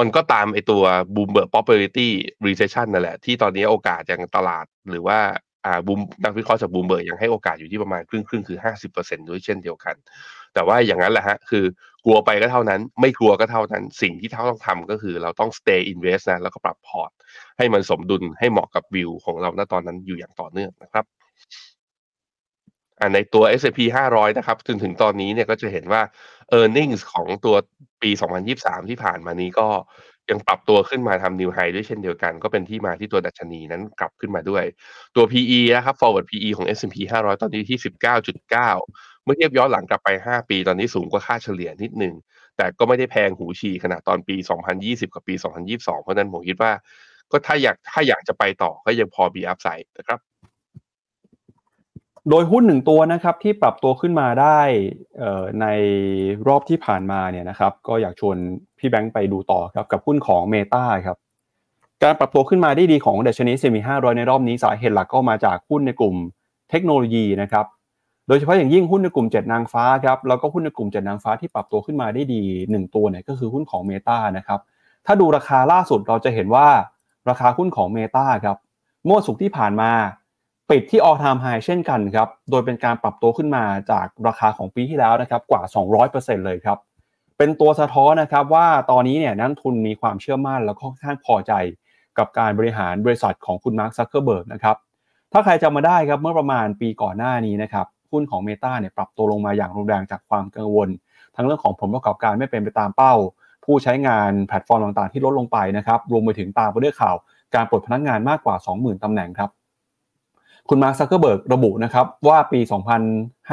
มันก็ตามไอตัว Bloomberg Popularity Recession นั่นแหละ ที่ตอนนี้โอกาสยังตลาดหรือว่า อ่าบูมนักวิเคราะห์จาก Bloomberg ยังให้โอกาสอยู่ที่ประมาณครึ่งครึ่งคือห้าสิบเปอร์เซ็นด้วยเช่นเดียวกัน แต่ว่าอย่างนั้นแหละฮะคือกลัวไปก็เท่านั้น ไม่กลัวก็เท่านั้น สิ่งที่เราต้องทำก็คือเราต้อง stay invest นะแล้วก็ปรับพอร์ต ให้มันสมดุลให้เหมาะกับวิวของเราณตอนนั้นอยู่อย่างต่อเนื่องนะครับอ่าในตัว S&P 500 นะครับจนถึงตอนนี้เนี่ยก็จะเห็นว่า e a r n i n g ของตัวปี 2023 ที่ผ่านมานี้ก็ ยังปรับตัวขึ้นมาทำ new high ด้วยเช่นเดียวกัน ก็เป็นที่มาที่ตัวดัชนีนั้นกลับขึ้นมาด้วย ตัว PE นะครับ forward PE ของ S&P 500 ตอนนี้ที่ 19.9 เมื่อเทียบย้อนหลังกลับไป 5 ปี ตอนนี้สูงกว่าค่าเฉลี่ยนิดหนึ่งแต่ก็ไม่ได้แพงหูฉี่ขนาดตอนปี 2020 กับปี 2022 เพราะฉะนั้นผมคิดว่า ก็ถ้าอยากถ้าอยากจะไปต่อก็ยังพอมีอัพไซด์นะครับ โดยหุ้นหนึ่งตัวนะครับที่ปรับตัวขึ้นมาได้ในรอบที่ผ่านมาเนี่ยนะครับ ก็อยากชวนพี่แบงค์ไปดูต่อครับกับหุ้นของ Meta ครับการปรับตัวขึ้นมาได้ดีของดัชนีเซมิ500ในรอบนี้สาเหตุหลักก็มาจากหุ้นในกลุ่มเทคโนโลยีนะครับโดยเฉพาะอย่างยิ่งหุ้นในกลุ่ม 7 นางฟ้าครับแล้วก็หุ้นในกลุ่ม 7 นางฟ้าที่ปรับตัวขึ้นมาได้ดี 1 ตัวเนี่ยก็คือหุ้นของ Meta นะครับถ้าดูราคาล่าสุดเราจะเห็นว่าราคาหุ้นของ Meta ครับเมื่อวันศุกที่ผ่านมา ปิดที่ all time high เช่นกันครับ โดยเป็นการปรับตัวขึ้นมาจากราคาของปีที่แล้วนะครับกว่า 200%เลยครับ เป็นตัวสะท้อนนะครับว่าตอนนี้เนี่ยนักทุนมีความเชื่อมั่นแล้วก็ค่อนข้างพอใจกับการบริหารบริษัทของคุณมาร์คซักเคอร์เบิร์กนะครับ ถ้าใครจำมาได้ครับเมื่อประมาณปีก่อนหน้านี้นะครับหุ้นของ Meta เนี่ยปรับตัวลงมาอย่างรุนแรงจากความกังวล ทั้งเรื่องของผลประกอบการไม่เป็นไปตามเป้า ผู้ใช้งานแพลตฟอร์มต่างๆ ที่ลดลงไปนะครับรวมไปถึงตามไปด้วยข่าว การปลดพนักงานมากกว่า 20,000 ตำแหน่งครับ คุณมาร์คซักเกอร์เบิร์กระบุนะครับว่าปี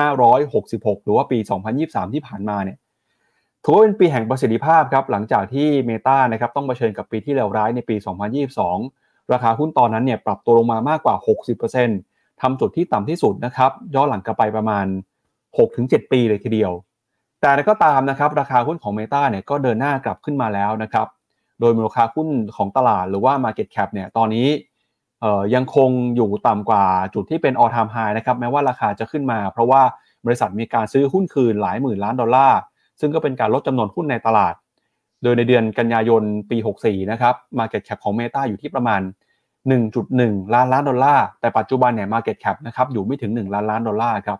2566 หรือว่าปี 2023 ที่ผ่านมาเนี่ยถือว่าเป็นปีแห่งประสิทธิภาพครับหลังจากที่ Meta นะครับต้องเผชิญกับปีที่เลวร้ายในปี 2022 ราคาหุ้นตอนนั้นเนี่ยปรับตัวลงมามากกว่า 60%ทำจุดที่ต่ำที่สุดนะครับย้อนหลังกลับไปประมาณ 6-7 ปีเลยทีเดียว แต่ก็ตามนะครับราคาหุ้นของ Meta เนี่ยก็เดินหน้ากลับขึ้นมาแล้วนะครับโดยมูลค่าหุ้นของตลาดหรือว่า Market Cap เนี่ยตอนนี้ ยังคงอยู่ต่ำกว่าจุดที่เป็น all time high นะครับแม้ว่าราคาจะขึ้นมา เพราะว่าบริษัทมีการซื้อหุ้นคืนหลายหมื่นล้านดอลลาร์ซึ่งก็เป็นการลดจำนวนหุ้นในตลาด โดยในเดือนกันยายนปี 64 นะครับ Market Cap ของ Meta อยู่ที่ประมาณ 1.1 ล้านล้านดอลลาร์แต่ปัจจุบันเนี่ย Market Cap นะครับอยู่ไม่ถึง 1 ล้านล้านดอลลาร์ครับ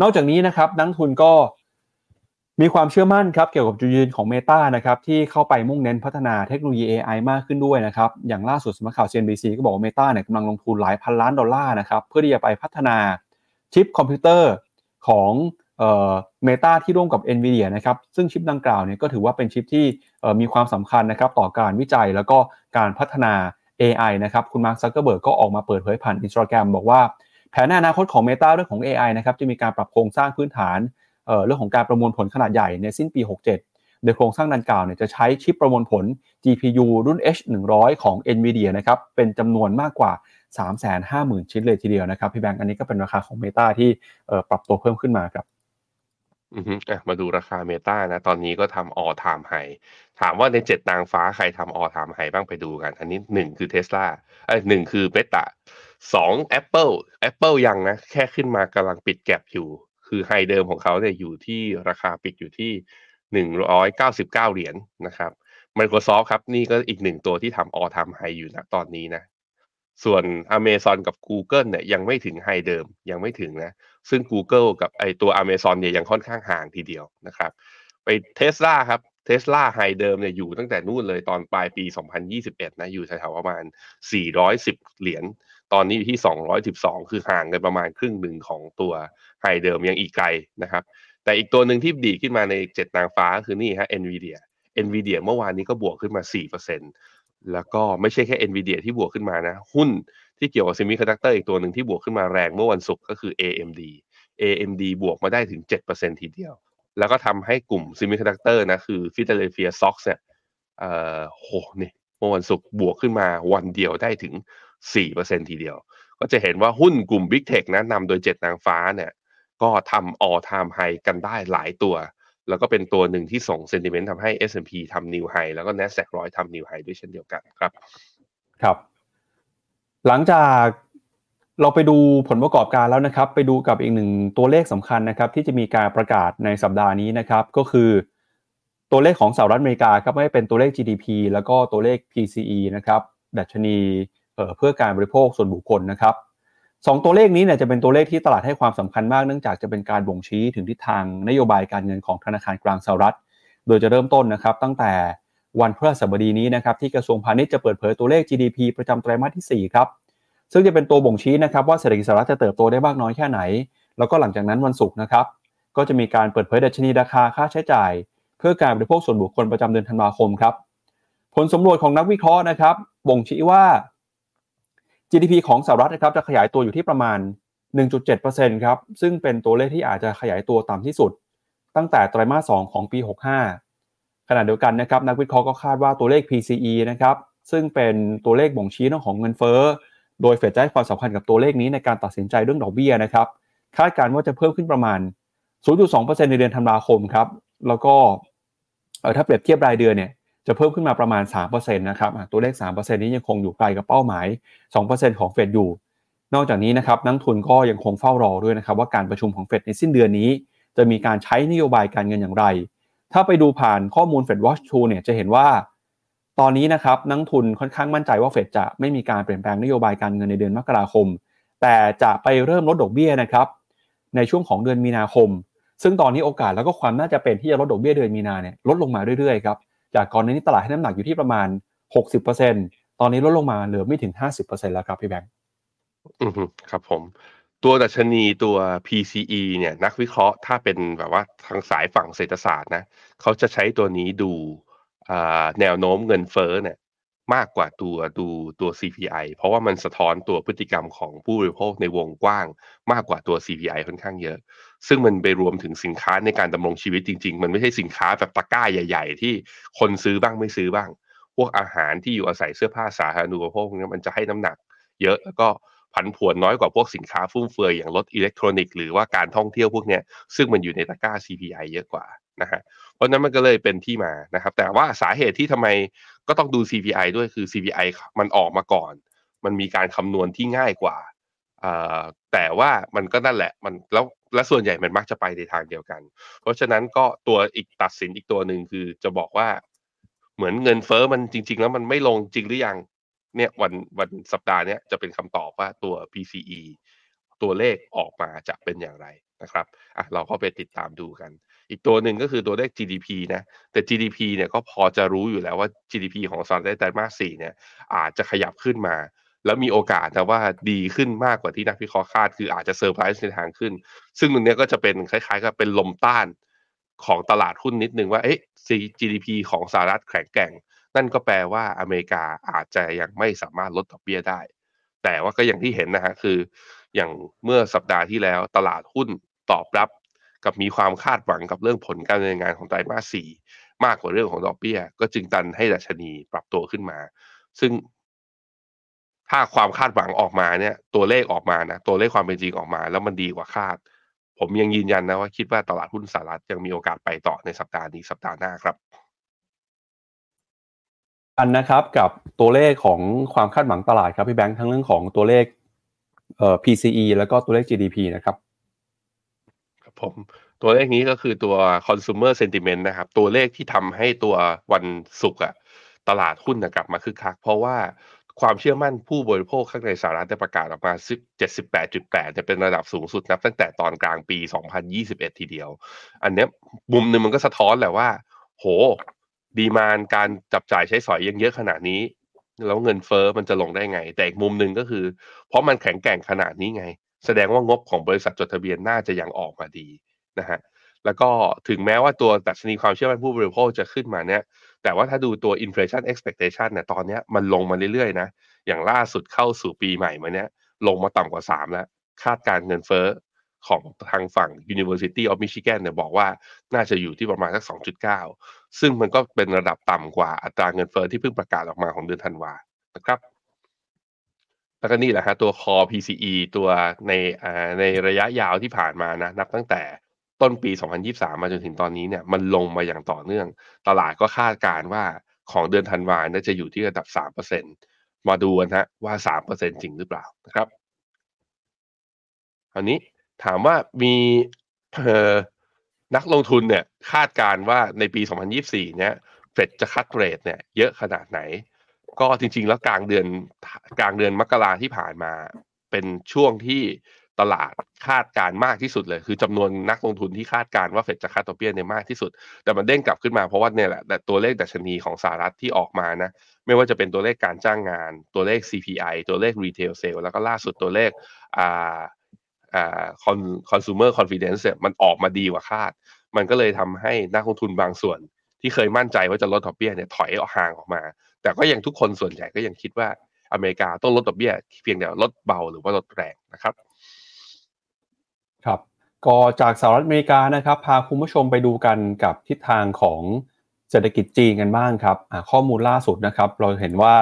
นอกจากนี้นะครับนักลงทุนก็ มีความเชื่อมั่นครับเกี่ยวกับจุดยืนของ Meta นะครับที่เข้าไปมุ่งเน้นพัฒนาเทคโนโลยี AI มากขึ้นด้วยนะครับอย่างล่าสุดสำนักข่าว CNBC ก็บอกว่า Meta เนี่ยกำลังลงทุนหลายพันล้านดอลลาร์นะครับเพื่อที่จะไปพัฒนาชิปคอมพิวเตอร์ของเอ่อ Meta ที่ร่วมกับ NVIDIA นะครับซึ่งชิปดังกล่าวเนี่ยก็ถือว่าเป็นชิปที่มีความสำคัญนะครับต่อการวิจัยแล้วก็การพัฒนา AI นะครับคุณมาร์คซักเกอร์เบิร์กก็ออกมาเปิดเผยผ่าน Instagram บอกว่าแผนอนาคตของ Meta เรื่องของ AI นะครับจะมีการปรับโครงสร้างพื้นฐาน เรื่องของการประมวลผลขนาดใหญ่ในสิ้นปี 67 โดยโครงสร้างดังกล่าวเนี่ยจะใช้ชิปประมวลผล GPU รุ่น H100 ของ NVIDIA นะครับเป็นจำนวนมากกว่า 350,000 ชิ้นเลยทีเดียวนะครับพี่แบงค์อันนี้ก็เป็นราคาของ Meta ที่ปรับตัวเพิ่มขึ้นมาครับอือฮึมาดูราคา Meta นะ ตอนนี้ก็ทำ all time high ถามว่าในเจ็ดนางฟ้าใครทำ all time high บ้างไปดูกัน อันนี้หนึ่งคือ Tesla เอ้หนึ่งคือ Meta สอง Apple Apple ยังนะ แค่ขึ้นมากำลังปิดแก็บอยู่ คือไฮเดิมของเขาเนี่ยอยู่ที่ราคาปิดอยู่ที่หนึ่งร้อยเหรียญนะครับ Microsoft ครับ นี่ก็อีกหนึ่งตัวที่ทำ all time high อยู่นะตอนนี้นะ ส่วน Amazon กับ Google เนี่ยยังไม่ถึงไฮเดิมยังไม่ถึงนะ ซึ่ง Google กับไอตัว Amazon เนี่ยยังค่อนข้างห่างทีเดียวนะครับ ไปเทสลาครับเทสลาไฮเดิมเนี่ยอยู่ตั้งแต่นู่นเลยตอนปลายปี 2021 นะ อยู่แถวๆประมาณ 410 เหรียญ ตอนนี้อยู่ที่ 212 คือห่างกันประมาณครึ่งหนึ่งของตัวไฮเดิมยังอีกไกลนะครับ แต่อีกตัวหนึ่งที่ดีขึ้นมาใน 7 นางฟ้าคือนี่ฮะ NVIDIA NVIDIA เมื่อวานนี้ก็บวกขึ้นมา 4%แล้วก็ไม่ใช่แค่ NVIDIA ที่บวกขึ้นมานะ หุ้นที่เกี่ยวกับ semiconductor อีกตัวหนึ่งที่บวกขึ้นมาแรงเมื่อวันศุกร์ก็คือ AMD AMD บวกมาได้ถึง 7%ทีเดียว แล้วก็ทำให้กลุ่ม semiconductor นะคือฟิ l เ d เฟียซ็อกเนี่ยเออโหนี่เมื่อวันศุกร์บวกขึ้นมาวันเดียวได้ถึง 4%ทีเดียว ก็จะเห็นว่าหุ้นกลุ่ม Big Tech นะนำโดย 7 นางฟ้าเนี่ยก็ทำ all time high กันได้หลายตัว แล้วก็เป็นตัวหนึ่งที่ส่ง sentiment ทำให้ S&P ทำ new high แล้วก็ NASDAQ ร้อยทำ new high ด้วยเช่นเดียวกันครับ ครับ หลังจากเราไปดูผลประกอบการแล้วนะครับ ไปดูกับอีกหนึ่งตัวเลขสำคัญนะครับ ที่จะมีการประกาศในสัปดาห์นี้นะครับ ก็คือ ตัวเลขของสหรัฐอเมริกาครับไม่เป็นตัวเลข GDP แล้วก็ตัวเลข PCE นะครับดัชนี เพื่อการบริโภคส่วนบุคคลนะครับสองตัวเลขนี้เนี่ยจะเป็นตัวเลขที่ตลาดให้ความสำคัญมากเนื่องจากจะเป็นการบ่งชี้ถึงทิศทางนโยบายการเงินของธนาคารกลางสหรัฐ โดยจะเริ่มต้นนะครับตั้งแต่วันพฤหัสบดีนี้นะครับที่กระทรวงพาณิชย์จะเปิดเผยตัวเลข GDP ประจำไตรมาสที่ 4 ครับ ซึ่งจะเป็นตัวบ่งชี้นะครับว่าเศรษฐกิจสหรัฐจะเติบโตได้มากน้อยแค่ไหน แล้วก็หลังจากนั้นวันศุกร์นะครับก็จะมีการเปิดเผยดัชนีราคาค่าใช้จ่าย เพื่อการบริโภคส่วนบุคคลประจำเดือนธันวาคมครับผลสำรวจของนักวิเคราะห์นะครับบ่งชี้ว่า GDP ของสหรัฐนะครับจะขยายตัวอยู่ที่ประมาณ 1.7%ครับ ซึ่งเป็นตัวเลขที่อาจจะขยายตัวต่ำที่สุด ตั้งแต่ไตรมาส 2 ของปี 65 ขณะเดียวกันนะครับนักวิเคราะห์ก็คาดว่าตัวเลข PCE นะครับซึ่งเป็นตัวเลขบ่งชี้เรื่องของเงินเฟ้อ โดยเฟดจะให้ความสำคัญกับตัวเลขนี้ในการตัดสินใจเรื่องดอกเบี้ยนะครับ คาดการณ์ว่าจะเพิ่มขึ้นประมาณ 0.2%ในเดือนธันวาคมครับ แล้วก็ถ้าเปรียบเทียบรายเดือนเนี่ย จะเพิ่มขึ้นมาประมาณ3%นะครับตัวเลข 3%นี้ยังคงอยู่ไกลกับเป้าหมาย 2%ของเฟดอยู่ นอกจากนี้นะครับนักทุนก็ยังคงเฝ้ารอด้วยนะครับว่าการประชุมของเฟดในสิ้นเดือนนี้ จะมีการใช้นโยบายการเงินอย่างไร ถ้าไปดูผ่านข้อมูล Fed Watch Tool เนี่ยจะเห็นว่า ตอนนี้นะครับนักทุนค่อนข้างมั่นใจว่าเฟดจะไม่มีการเปลี่ยนแปลงนโยบายการเงินในเดือนมกราคม แต่จะไปเริ่มลดดอกเบี้ยนะครับในช่วงของเดือนมีนาคม ซึ่งตอนนี้โอกาสแล้วก็ความน่าจะเป็นที่จะลดดอกเบี้ยเดือนมีนาเนี่ยลดลงมาเรื่อยๆครับ จากก่อนนี้ตลาดให้น้ำหนักอยู่ที่ประมาณ 60%ตอนนี้ลดลงมาเหลือไม่ถึง 50%แล้วครับพี่แบงค์อืมครับผม ตัวดัชนีตัว PCE เนี่ยนักวิเคราะห์ถ้าเป็นแบบว่าทางสายฝั่งเศรษฐศาสตร์นะเขาจะใช้ตัวนี้ดูแนวโน้มเงินเฟ้อเนี่ยมากกว่าตัวดูตัว CPI เพราะว่ามันสะท้อนตัวพฤติกรรมของผู้บริโภคในวงกว้างมากกว่าตัว CPI ค่อนข้างเยอะ ซึ่งมันไปรวมถึงสินค้าในการดำรงชีวิตจริง ๆ มันไม่ใช่สินค้าแบบตะกร้าใหญ่ ๆ ที่คนซื้อบ้างไม่ซื้อบ้าง พวกอาหารที่อยู่อาศัยเสื้อผ้าสาธารณูปโภคเนี่ยมันจะให้น้ำหนัก เยอะแล้วก็ผันผวนน้อยกว่าพวกสินค้าฟุ่มเฟือยอย่างรถอิเล็กทรอนิกส์หรือว่าการท่องเที่ยวพวกนี้ซึ่งมันอยู่ในตะกร้า CPI เยอะกว่านะฮะเพราะนั้นมันก็เลยเป็นที่มานะครับ แต่ว่าสาเหตุที่ทำไมก็ต้องดู CPI ด้วยคือ CPI มันออกมาก่อน มันมีการคำนวณที่ง่ายกว่าแต่ว่ามันก็นั่นแหละมันแล้ว และส่วนใหญ่มันมักจะไปในทางเดียวกัน เพราะฉะนั้นก็ตัวอีกตัดสินอีกตัวหนึ่งคือจะบอกว่า เหมือนเงินเฟอ้อมันจริง ๆ แล้วมันไม่ลงจริงหรือยังเนี่ยวันวันสัปดาห์นี้จะเป็นคำตอบว่าตัว PCE ตัวเลขออกมาจะเป็นอย่างไรนะครับอะเราก็ไปติดตามดูกัน อีกตัวหนึ่งก็คือตัวเลข GDP นะแต่ GDP เนี่ยก็พอจะรู้อยู่แล้วว่า GDP ของสหรัฐในไตรมาสสี่เนี่ยอาจจะขยับขึ้นมา แล้วมีโอกาสนะว่าดีขึ้นมากกว่าที่นักวิเคราะห์คาด คืออาจจะเซอร์ไพรส์ในทางขึ้น ซึ่งตรงนี้ก็จะเป็นคล้ายๆกับเป็นลมต้านของตลาดหุ้นนิดนึงว่าเอ๊ะ GDP ของสหรัฐแข็งแกร่ง นั่นก็แปลว่าอเมริกาอาจจะยังไม่สามารถลดดอกเบี้ยได้ แต่ว่าก็อย่างที่เห็นนะฮะคือ อย่างเมื่อสัปดาห์ที่แล้วตลาดหุ้นตอบรับ กับมีความคาดหวังกับเรื่องผลการดำเนินงานของไตรมาสสี่มากกว่าเรื่องของดอกเบี้ย ก็จึงดันให้ดัชนีปรับตัวขึ้นมา ซึ่ง ถ้าความคาดหวังออกมาเนี่ย ตัวเลขออกมานะตัวเลขความเป็นจริงออกมา แล้วมันดีกว่าคาด ผมยังยืนยันนะว่าคิดว่าตลาดหุ้นสหรัฐยังมีโอกาสไปต่อในสัปดาห์นี้สัปดาห์หน้าครับอันนะครับกับตัวเลขของความคาดหวังตลาดครับพี่แบงค์ทั้งเรื่องของตัวเลขเอ่อ PCE แล้วก็ตัวเลข GDP นะครับครับผมตัวเลขนี้ก็คือตัว consumer sentiment นะครับ ตัวเลขที่ทำให้ตัววันศุกร์อะตลาดหุ้นนะกลับมาคึกคัก เพราะว่า ความเชื่อมั่นผู้บริโภคข้างในสหรัฐได้ประกาศออกมา 78.8 จะเป็นระดับสูงสุดนับตั้งแต่ตอนกลางปี 2021 ทีเดียว อันเนี้ยมุมหนึ่งมันก็สะท้อนแหละว่า โห ดีมานการจับจ่ายใช้สอยยังเยอะขนาดนี้ แล้วเงินเฟอ้อมันจะลงได้ไง แต่อีกมุมหนึ่งก็คือ เพราะมันแข็งแกร่งขนาดนี้ไง แสดงว่างบของบริษัทจดทะเบียนน่าจะยังออกมาดีนะฮะ แล้วก็ถึงแม้ว่าตัวดัชนีความเชื่อมั่นผู้บริโภคจะขึ้นมาเนี่ย แต่ว่าถ้าดูตัว inflation expectation เนี่ยตอนนี้มันลงมาเรื่อยๆนะ อย่างล่าสุดเข้าสู่ปีใหม่มาเนี้ยลงมาต่ำกว่า 3 แล้ว คาดการเงินเฟ้อของทางฝั่ง University of Michigan เนี่ยบอกว่าน่าจะอยู่ที่ประมาณสัก 2.9 ซึ่งมันก็เป็นระดับต่ำกว่าอัตราเงินเฟ้อที่เพิ่งประกาศออกมาของเดือนธันวานะครับ แล้วก็นี่แหละฮะตัว core PCE ตัวในในระยะยาวที่ผ่านมานะ นับตั้งแต่ ต้นปี 2023 มาจนถึงตอนนี้เนี่ยมันลงมาอย่างต่อเนื่อง ตลาดก็คาดการณ์ว่าของเดือนธันวาเนี่ยจะอยู่ที่ระดับ 3%มาดูกันฮะว่า 3%จริงหรือเปล่านะครับคราวนี้ถามว่ามีนักลงทุนเนี่ยคาดการณ์ว่าในปี 2024 เนี่ยเฟดจะคัดเรทเนี่ยเยอะขนาดไหน ก็จริงๆ แล้วกลางเดือนกลางเดือนมกราที่ผ่านมาเป็นช่วงที่ ตลาดคาดการมากที่สุดเลย คือจำนวนนักลงทุนที่คาดการว่าเฟดจะคัดดอกเบี้ยเนี่ยมากที่สุด แต่มันเด้งกลับขึ้นมาเพราะว่าเนี่ยแหละแต่ตัวเลขดัชนีของสหรัฐที่ออกมานะ ไม่ว่าจะเป็นตัวเลขการจ้างงาน ตัวเลข CPI ตัวเลข retail sale แล้วก็ล่าสุดตัวเลขอ่าอ่า consumer confidence มันออกมาดีกว่าคาด มันก็เลยทำให้นักลงทุนบางส่วน ที่เคยมั่นใจว่าจะลดดอกเบี้ยเนี่ยถอยออกห่างออกมา แต่ก็ยังทุกคนส่วนใหญ่ก็ยังคิดว่าอเมริกาต้องลดดอกเบี้ยเพียงแต่ลดเบาหรือว่าลดแรงนะครับ ครับก็จากสหรัฐอเมริกานะครับ พาคุณผู้ชมไปดูกันกับทิศทางของเศรษฐกิจจีนกันบ้างครับข้อมูลล่าสุดนะครับ เราเห็นว่า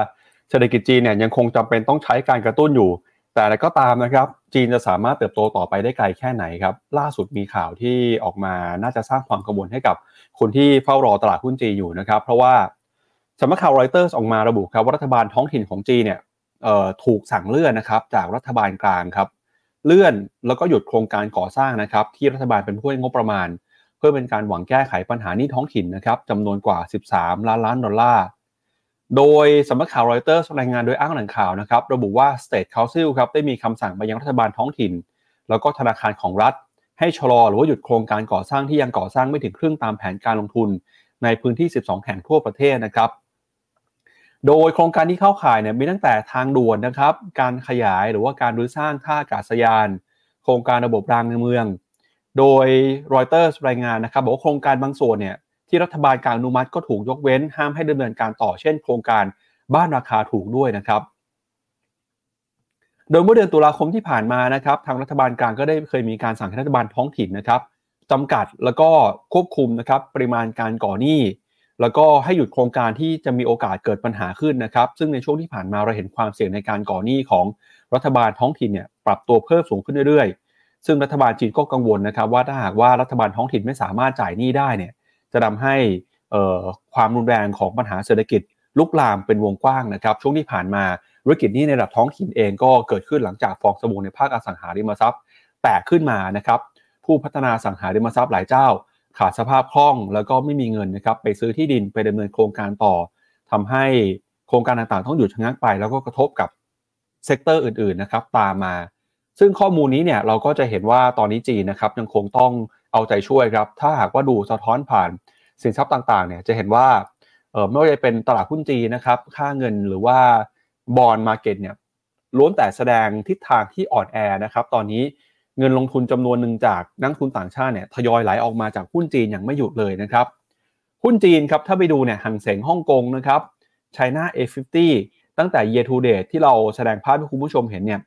เศรษฐกิจจีนเนี่ยยังคงจำเป็นต้องใช้การกระตุ้นอยู่ แต่ก็ตามนะครับ จีนจะสามารถเติบโตต่อไปได้ไกลแค่ไหนครับ ล่าสุดมีข่าวที่ออกมาน่าจะสร้างความกังวลให้กับคนที่เฝ้ารอตลาดหุ้นจีนอยู่นะครับ เพราะว่าสำนักข่าวรอยเตอร์ออกมาระบุครับว่ารัฐบาลท้องถิ่นของจีนเนี่ยถูกสั่งเลื่อนนะครับจากรัฐบาลกลางครับ เลื่อนแล้วก็หยุดโครงการก่อสร้างนะครับที่รัฐบาลเป็นผู้ให้งบประมาณ เพื่อเป็นการหวังแก้ไขปัญหาหนี้ท้องถิ่นนะครับจำนวนกว่า 13 ล้านล้านดอลลาร์ โดยสำนักข่าวรอยเตอร์รายงานโดยอ้างแหล่งข่าวนะครับระบุว่า State Council ครับได้มีคำสั่งไปยังรัฐบาลท้องถิ่น แล้วก็ธนาคารของรัฐ ให้ชะลอหรือว่าหยุดโครงการก่อสร้างที่ยังก่อสร้างไม่ถึงครึ่งตามแผนการลงทุน ในพื้นที่ 12 แห่งทั่วประเทศนะครับ โดยโครงการที่เข้าข่ายเนี่ยมีตั้งแต่ทางด่วนนะครับ การขยายหรือว่าการรื้อสร้างท่าอากาศยาน โครงการระบบรางในเมือง โดยรอยเตอร์รายงานนะครับบอกว่าโครงการบางส่วนเนี่ยที่รัฐบาลกลางอนุมัติก็ถูกยกเว้น ห้ามให้ดำเนินการต่อเช่น โครงการบ้านราคาถูกด้วยนะครับ โดยเมื่อเดือนตุลาคมที่ผ่านมานะครับ ทางรัฐบาลกลางก็ได้เคยมีการสั่งให้รัฐบาลท้องถิ่นนะครับจำกัดแล้วก็ควบคุมนะครับปริมาณการก่อหนี้ แล้วก็ให้หยุดโครงการที่จะมีโอกาสเกิดปัญหาขึ้นนะครับ ซึ่งในช่วงที่ผ่านมาเราเห็นความเสี่ยงในการก่อหนี้ของรัฐบาลท้องถิ่นเนี่ยปรับตัวเพิ่มสูงขึ้นเรื่อยๆ ซึ่งรัฐบาลจีนก็กังวลนะครับ ว่าถ้าหากว่ารัฐบาลท้องถิ่นไม่สามารถจ่ายหนี้ได้เนี่ยจะทาให้ความรุนแรงของปัญหาเศรษฐกิจลุกลามเป็นวงกว้างนะครับ ช่วงที่ผ่านมาธุรกิจนี้ในระดับท้องถิ่นเองก็เกิดขึ้นหลังจากฟองสบู่ในภาคอสังหาริมทรัพย์ แตกขึ้นมานะครับผู้พัฒนาอสังหาริมทรัพย์หลายเจ้า ขาดสภาพคล่องแล้วก็ไม่มีเงินนะครับไปซื้อที่ดินไปดำเนินโครงการต่อทำให้โครงการต่างๆ ต้องหยุดชะงักไป แล้วก็กระทบกับ sector อื่นๆนะครับตามมา ซึ่งข้อมูลนี้เนี่ยเราก็จะเห็นว่าตอนนี้จีนนะครับยังคงต้องเอาใจช่วยครับ ถ้าหากว่าดูสะท้อนผ่านสินทรัพย์ต่างๆเนี่ยจะเห็นว่าเออไม่ว่าจะเป็นตลาดหุ้นจีนนะครับค่าเงินหรือว่าบอลมาเก็ตเนี่ยล้วนแต่แสดงทิศทางที่อ่อนแอนะครับตอนนี้ เงินลงทุนจำนวนหนึ่งจากนักทุนต่างชาติเนี่ยทยอยไหลออกมาจากหุ้นจีนอย่างไม่หยุดเลยนะครับ หุ้นจีนครับถ้าไปดูเนี่ยหังเสงฮ่องกงนะครับ China A50 ตั้งแต่ year to date ที่เราแสดงภาพให้คุณผู้ชมเห็นเนี่ย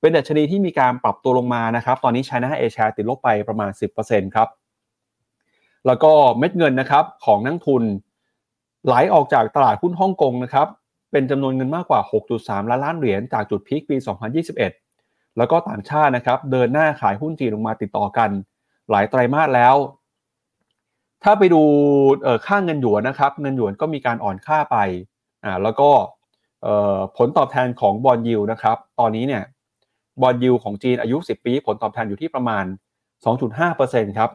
เป็นดัชนีที่มีการปรับตัวลงมานะครับ ตอนนี้ China A share ติดลบไปประมาณ 10%ครับ แล้วก็เม็ดเงินนะครับของนักทุนไหลออกจากตลาดหุ้นฮ่องกงนะครับ เป็นจำนวนเงินมากกว่า 6.3 ล้านล้านเหรียญจากจุดพีคปี 2021 แล้วก็ต่างชาตินะครับเดินหน้าขายหุ้นจีนลงมาติดต่อกัน หลายไตรมาสแล้ว ถ้าไปดูค่าเงินหยวนนะครับเงินหยวนก็มีการอ่อนค่าไปอ่าแล้วก็ผลตอบแทนของบอลยูนะครับตอนนี้เนี่ยbond yield ของจีนอายุ 10 ปี ผลตอบแทนอยู่ที่ประมาณ 2.5%ครับ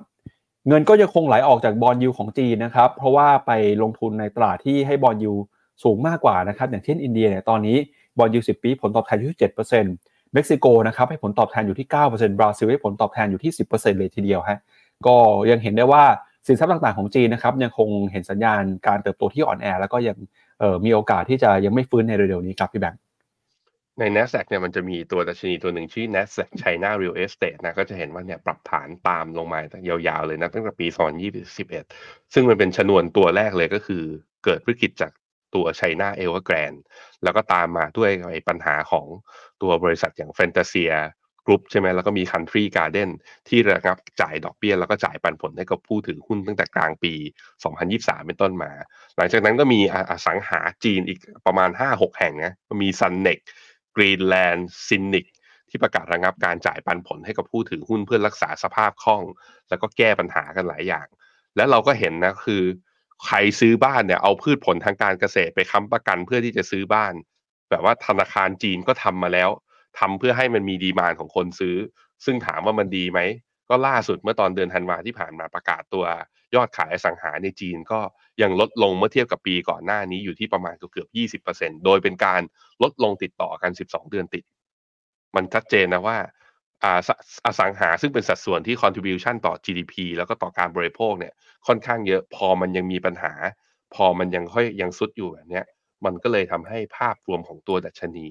เงินก็ยังคงไหลออกจากบอลยูของจีนนะครับ เพราะว่าไปลงทุนในตลาดที่ให้ bond yield สูงมากกว่านะครับ อย่างเช่นอินเดียเนี่ยตอนนี้ bond yield 10 ปี ผลตอบแทนอยู่ที่7%เม็กซิโกนะครับให้ผลตอบแทนอยู่ที่ 9%บราซิลให้ผลตอบแทนอยู่ที่ 10%เลยทีเดียวฮะก็ยังเห็นได้ว่าสินทรัพย์ต่างๆของจีนนะครับยังคงเห็นสัญญาณการเติบโตที่อ่อนแอ แล้วก็ยังมีโอกาสที่จะยังไม่ฟื้นในเร็วๆนี้ครับพี่แบงค์ใน NASDAQ เนี่ยมันจะมีตัวดัชนีตัวหนึ่งชื่อ NASDAQ China Real Estate นะก็จะเห็นว่าเนี่ยปรับฐานตามลงมายาวๆเลยนะตั้งแต่ปี 2021 ซึ่งมันเป็นชนวนตัวแรกเลยก็คือเกิดวิกฤตจาก ตัว China Evergrande แล้วก็ตามมาด้วยไอ้ปัญหาของตัวบริษัทอย่าง Fantasia กรุ๊ปใช่ไหมแล้วก็มี Country Garden ที่ระงับจ่ายดอกเบี้ย แล้วก็จ่ายปันผลให้กับผู้ถือหุ้นตั้งแต่กลางปี 2023 เป็นต้นมา หลังจากนั้นก็มีอสังหาจีนอีกประมาณ 5-6 แห่งนะมี Sunnex Greenland Cynic ที่ประกาศระงับการจ่ายปันผลให้กับผู้ถือหุ้นเพื่อรักษาสภาพคล่อง แล้วก็แก้ปัญหากันหลายอย่าง และเราก็เห็นนะคือ ใครซื้อบ้านเนี่ยเอาพืชผลทางการเกษตรไปค้ำประกันเพื่อที่จะซื้อบ้าน แบบว่าธนาคารจีนก็ทำมาแล้วทำเพื่อให้มันมีดีมานของคนซื้อ ซึ่งถามว่ามันดีไหม ก็ล่าสุดเมื่อตอนเดือนธันวาที่ผ่านมาประกาศตัวยอดขายสังหาในจีนก็ยังลดลงเมื่อเทียบกับปีก่อนหน้านี้อยู่ที่ประมาณเกือบ 20%โดยเป็นการลดลงติดต่อกัน 12 เดือนติด มันชัดเจนนะว่า อสังหาซึ่งเป็นสัดส่วนที่ contribution ต่อ GDP แล้วก็ต่อการบริโภคเนี่ยค่อนข้างเยอะพอมันยังมีปัญหา พอมันยังค่อยยังซุดอยู่แบบนี้มันก็เลยทำให้ภาพรวมของตัวดัชนี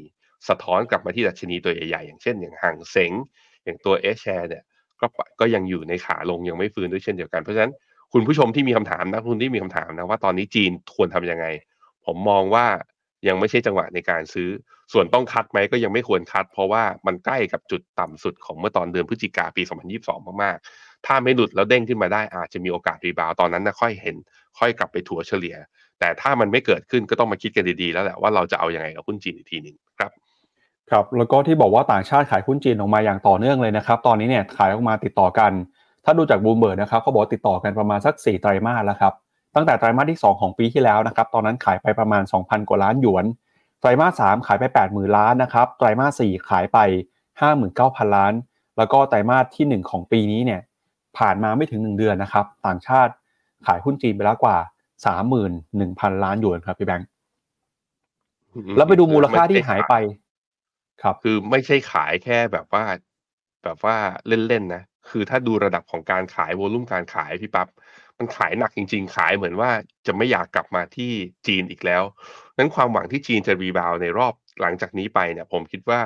สะท้อนกลับมาที่ดัชนีตัวใหญ่ๆ อย่างเช่น อย่างห่างเสงอย่างตัวเอชแชร์เนี่ยก็ก็ยังอยู่ในขาลงยังไม่ฟื้นด้วยเช่นเดียวกันเพราะฉะนั้นคุณผู้ชมที่มีคำถามนะคุณที่มีคำถามนะว่าตอนนี้จีนควรทํำยังไง ผมมองว่า ยังไม่ใช่จังหวะในการซื้อ ส่วนต้องคัดไหมก็ยังไม่ควรคัด เพราะว่ามันใกล้กับจุดต่ำสุดของเมื่อตอนเดือนพฤศจิกาปี 2022 มากๆ ถ้าไม่หลุดแล้วเด้งขึ้นมาได้อาจจะมีโอกาสรีบาวตอนนั้นนะค่อยเห็น ค่อยกลับไปถัวเฉลี่ย แต่ถ้ามันไม่เกิดขึ้นก็ต้องมาคิดกันดีๆ แล้วแหละว่าเราจะเอาอยัางไงกับหุ้นจีนอีกทีหนึ่งครับครับแล้วก็ที่บอกว่าต่างชาติขายหุ้นจีนออกมาอย่างต่อเนื่องเลยนะครับ ตอนนี้เนี่ยขายออกมาติดต่อกัน ถ้าดูจากบูมเบิร์ดนะครับเขาบอกติดต่อกันประมาณสัก4ไตรมาสแล้วครับ ตั้งแต่ไตรมาสที่ 2 ของปีที่แล้วนะครับ ตอนนั้นขายไปประมาณ 2,000 กว่าล้านหยวน ไตรมาส 3 ขายไป 80,000 ล้านนะครับ ไตรมาส 4 ขายไป 59,000 ล้าน แล้วก็ไตรมาสที่ 1 ของปีนี้เนี่ย ผ่านมาไม่ถึง 1 เดือนนะครับ ต่างชาติขายหุ้นจีนไปแล้วกว่า 31,000 ล้านหยวนครับพี่แบงค์ แล้วไปดูมูลค่าที่หายไป ครับ คือไม่ใช่ขายแค่แบบว่า แบบว่าเล่นๆนะ คือถ้าดูระดับของการขายวอลุ่มการขายพี่ปับ๊บ มันขายหนักจริง ๆ ขายเหมือนว่าจะไม่อยากกลับมาที่จีนอีกแล้วนั้นความหวังที่จีนจะรีบาวในรอบหลังจากนี้ไปเนี่ย ผมคิดว่า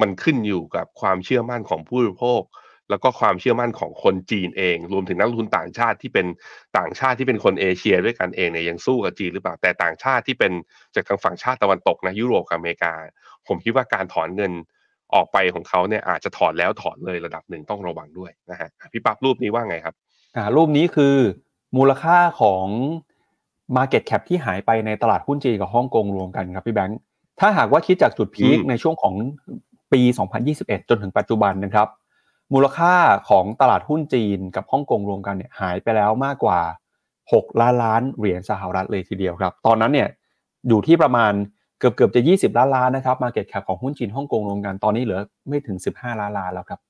มันขึ้นอยู่กับความเชื่อมั่นของผู้บริโภค แล้วก็ความเชื่อมั่นของคนจีนเอง รวมถึงนักลงทุนต่างชาติที่เป็นต่างชาติที่เป็นคนเอเชียด้วยกันเองเนี่ยยังสู้กับจีนหรือเปล่าแต่ต่างชาติที่เป็นจากทางฝั่งชาติตะวันตกนะยุโรปกับอเมริกา ผมคิดว่าการถอนเงินออกไปของเขาเนี่ยอาจจะถอนแล้วถอนเลยระดับหนึ่งต้องระวังด้วยนะฮะพี่ปั๊บรูปนี้ว่าไงครับ อ่ารูปนี้คือ มูลค่าของ Market Cap ที่หายไปในตลาดหุ้นจีนกับฮ่องกงรวมกันครับพี่แบงค์ถ้าหากว่าคิดจากจุดพีคในช่วงของปี 2021 จนถึงปัจจุบันนะครับ มูลค่าของตลาดหุ้นจีนกับฮ่องกงรวมกันเนี่ยหายไปแล้วมากกว่า 6 ล้านล้านเหรียญสหรัฐเลยทีเดียวครับ ตอนนั้นเนี่ยอยู่ที่ประมาณเกือบเกือบจะ 20 ล้านล้านนะครับ market cap ของหุ้นจีนฮ่องกงรวมกันตอนนี้เหลือไม่ถึง 15 ล้านล้านแล้วครับ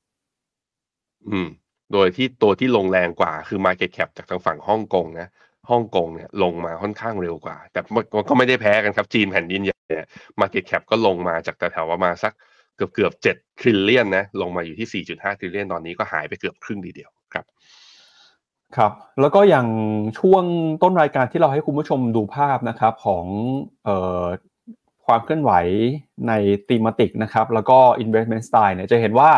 อืม โดยที่ตัวที่ลงแรงกว่าคือ Market Cap จากทางฝั่งฮ่องกงนะฮ่องกงเนี่ยลงมาค่อนข้างเร็วกว่า แต่ก็ไม่ได้แพ้กันครับ จีนแผ่นดินใหญ่เนี่ย Market Cap ก็ลงมาจากแถวๆประมาณสักเกือบเกือบเจ็ด trillion นะลงมาอยู่ที่4.5 trillion ตอนนี้ก็หายไปเกือบครึ่งทีเดียวครับครับแล้วก็อย่างช่วงต้นรายการที่เราให้คุณผู้ชมดูภาพนะครับของเอ่อความเคลื่อนไหวในตีมติกนะครับแล้วก็ investment style เนี่ยจะเห็นว่า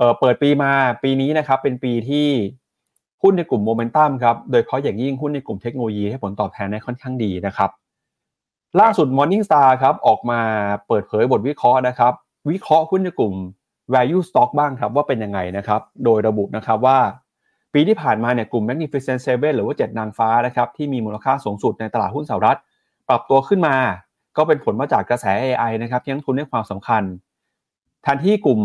เเปิดปีมาปีนี้นะครับเป็นปีที่หุ้นในกลุ่มโมเมนตัมครับโดยเฉพาะอย่างยิ่งหุ้นในกลุ่มเทคโนโลยีให้ผลตอบแทนได้ค่อนข้างดีนะครับล่าสุด Morningstar ครับออกมาเปิดเผยบทวิเคราะห์นะครับ วิเคราะห์หุ้นในกลุ่ม value stock บ้างครับว่าเป็นยังไงนะครับ โดยระบุนะครับว่า ปีที่ผ่านมาเนี่ยกลุ่ม Magnificent Seven หรือว่า 7 นางฟ้านะครับที่มีมูลค่าสูงสุดในตลาดหุ้นสหรัฐ ปรับตัวขึ้นมา ก็เป็นผลมาจากกระแส AI นะครับที่นักทุนให้ความสำคัญ แทนที่กลุ่ม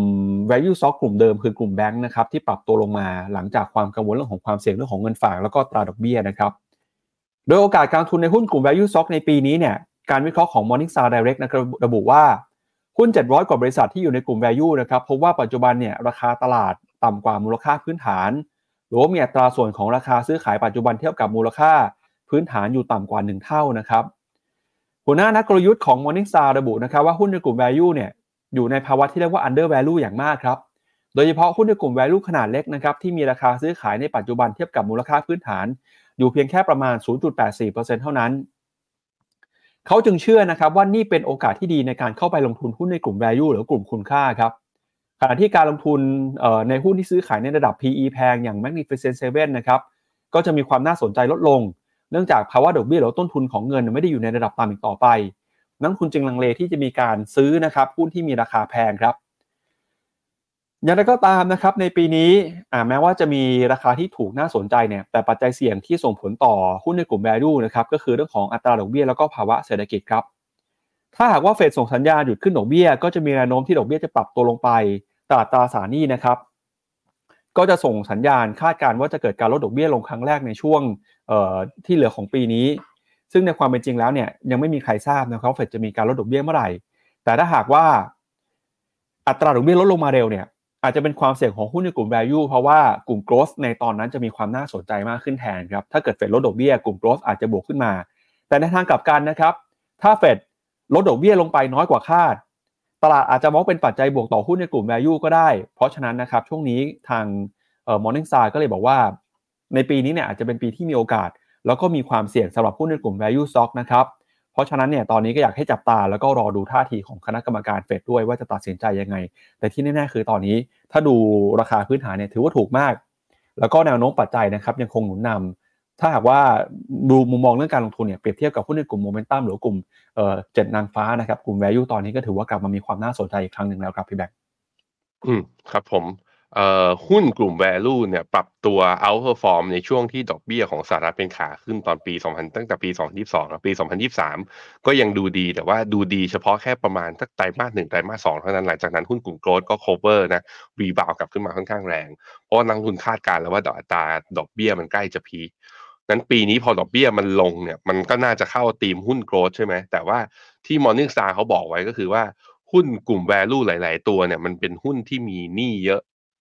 value stock กลุ่มเดิมคือกลุ่มแบงค์นะครับที่ปรับตัวลงมาหลังจากความกังวลเรื่องของความเสี่ยงเรื่องของเงินฝากแล้วก็ตราดอกเบี้ยนะครับ โดยโอกาสการทุนในหุ้นกลุ่ม value stock ในปีนี้เนี่ยการวิเคราะห์ของ Morningstar Direct นะครับระบุว่าหุ้น 700 กว่าบริษัทที่อยู่ในกลุ่ม value นะครับพบว่าปัจจุบันเนี่ยราคาตลาดต่ำกว่ามูลค่าพื้นฐาน หรือว่ามีอัตราส่วนของราคาซื้อขายปัจจุบันเทียบกับมูลค่าพื้นฐานอยู่ต่ำกว่า 1 เท่านะครับหัวหน้านักกลยุทธ์ของ Morningstar ระบุนะครับว่าหุ้นในกลุ่ม value เนี่ย อยู่ในภาวะที่เรียกว่า under value อย่างมากครับ โดยเฉพาะหุ้นในกลุ่ม value ขนาดเล็กนะครับที่มีราคาซื้อขายในปัจจุบันเทียบกับมูลค่าพื้นฐาน อยู่เพียงแค่ประมาณ 0.84%เท่านั้น เขาจึงเชื่อนะครับว่านี่เป็นโอกาสที่ดีในการเข้าไปลงทุนหุ้นในกลุ่ม value หรือกลุ่มคุณค่าครับขณะที่การลงทุนในหุ้นที่ซื้อขายในระดับ PE แพงอย่าง Magnificent Seven นะครับก็จะมีความน่าสนใจลดลง เนื่องจากภาวะดอกเบี้ยหรือต้นทุนของเงินไม่ได้อยู่ในระดับต่ำอีกต่อไป นักทุนจึงลังเลที่จะมีการซื้อนะครับหุ้นที่มีราคาแพงครับอย่างไรก็ตามนะครับในปีนี้แม้ว่าจะมีราคาที่ถูกน่าสนใจเนี่ยแต่ปัจจัยเสี่ยงที่ส่งผลต่อหุ้นในกลุ่ม value นะครับก็คือเรื่องของอัตราดอกเบี้ยแล้วก็ภาวะเศรษฐกิจครับถ้าหากว่าเฟดส่งสัญญาณหยุดขึ้นดอกเบี้ย ก็จะมีแนวโน้มที่ดอกเบี้ยจะปรับตัวลงไปตลาดตราสารหนี้นะครับก็จะส่งสัญญาณคาดการณ์ว่าจะเกิดการลดดอกเบี้ยลงครั้งแรกในช่วงที่เหลือของปีนี้ ซึ่งในความเป็นจริงแล้วเนี่ยยังไม่มีใครทราบนะครับเฟดจะมีการลดดอกเบี้ยเมื่อไหร่ แต่ถ้าหากว่าอัตราดอกเบี้ยลดลงมาเร็วเนี่ยอาจจะเป็นความเสี่ยงของหุ้นในกลุ่ม value เพราะว่ากลุ่ม growth ในตอนนั้นจะมีความน่าสนใจมากขึ้นแทนครับถ้าเกิดเฟดลดดอกเบี้ยกลุ่ม growth อาจจะบวกขึ้นมา แต่ในทางกลับกันนะครับ ถ้าเฟดลดดอกเบี้ยลงไปน้อยกว่าคาด ตลาดอาจจะมองเป็นปัจจัยบวกต่อหุ้นในกลุ่ม value ก็ได้ เพราะฉะนั้นนะครับช่วงนี้ทางเอ่อ Morningstar ก็เลยบอกว่า ในปีนี้เนี่ยอาจจะเป็นปีที่มีโอกาส แล้วก็มีความเสี่ยงสำหรับหุ้นในกลุ่ม value stock นะครับเพราะฉะนั้นเนี่ยตอนนี้ก็อยากให้จับตาแล้วก็รอดูท่าทีของคณะกรรมการเฟดด้วยว่าจะตัดสินใจยังไง แต่ที่แน่ๆคือตอนนี้ถ้าดูราคาพื้นฐานเนี่ยถือว่าถูกมาก แล้วก็แนวโน้มปัจจัยนะครับยังคงหนุนนำถ้าหากว่าดูมุมมองเรื่องการลงทุนเนี่ยเปรียบเทียบกับหุ้นในกลุ่มโมเมนตัมหรือกลุ่มเอ่อเจ็ดนางฟ้านะครับกลุ่ม value ตอนนี้ก็ถือว่ากลับมามีความน่าสนใจอีกครั้งหนึ่งแล้วครับพี่แบงค์อืมครับผม หุ้นกลุ่ม value เนี่ยปรับตัว outperform ในช่วงที่ดอกเบี้ยของสหรัฐเป็นขาขึ้นตอนปี 2000 ตั้งแต่ปี 2022และปี 2023 ก็ยังดูดีแต่ว่าดูดีเฉพาะแค่ประมาณสักไตรมาสหนึ่งไตรมาสสองเท่านั้นหลังจากนั้นหุ้นกลุ่ม growth ก็ cover นะรีบาวกลับขึ้นมาค่อนข้างแรง เพราะนักลงทุนคาดการณ์แล้วว่าดอกอัตราดอกเบี้ยมันใกล้จะพีนั้นปีนี้พอดอกเบี้ยมันลงเนี่ยมันก็น่าจะเข้าธีมหุ้น growth ใช่ไหมแต่ว่าที่ Morningstar เขาบอกไว้ก็คือว่าหุ้นกลุ่ม value หลาย ๆ ตัวเนี่ยมันเป็นหุ้นที่มีหนี้เยอะ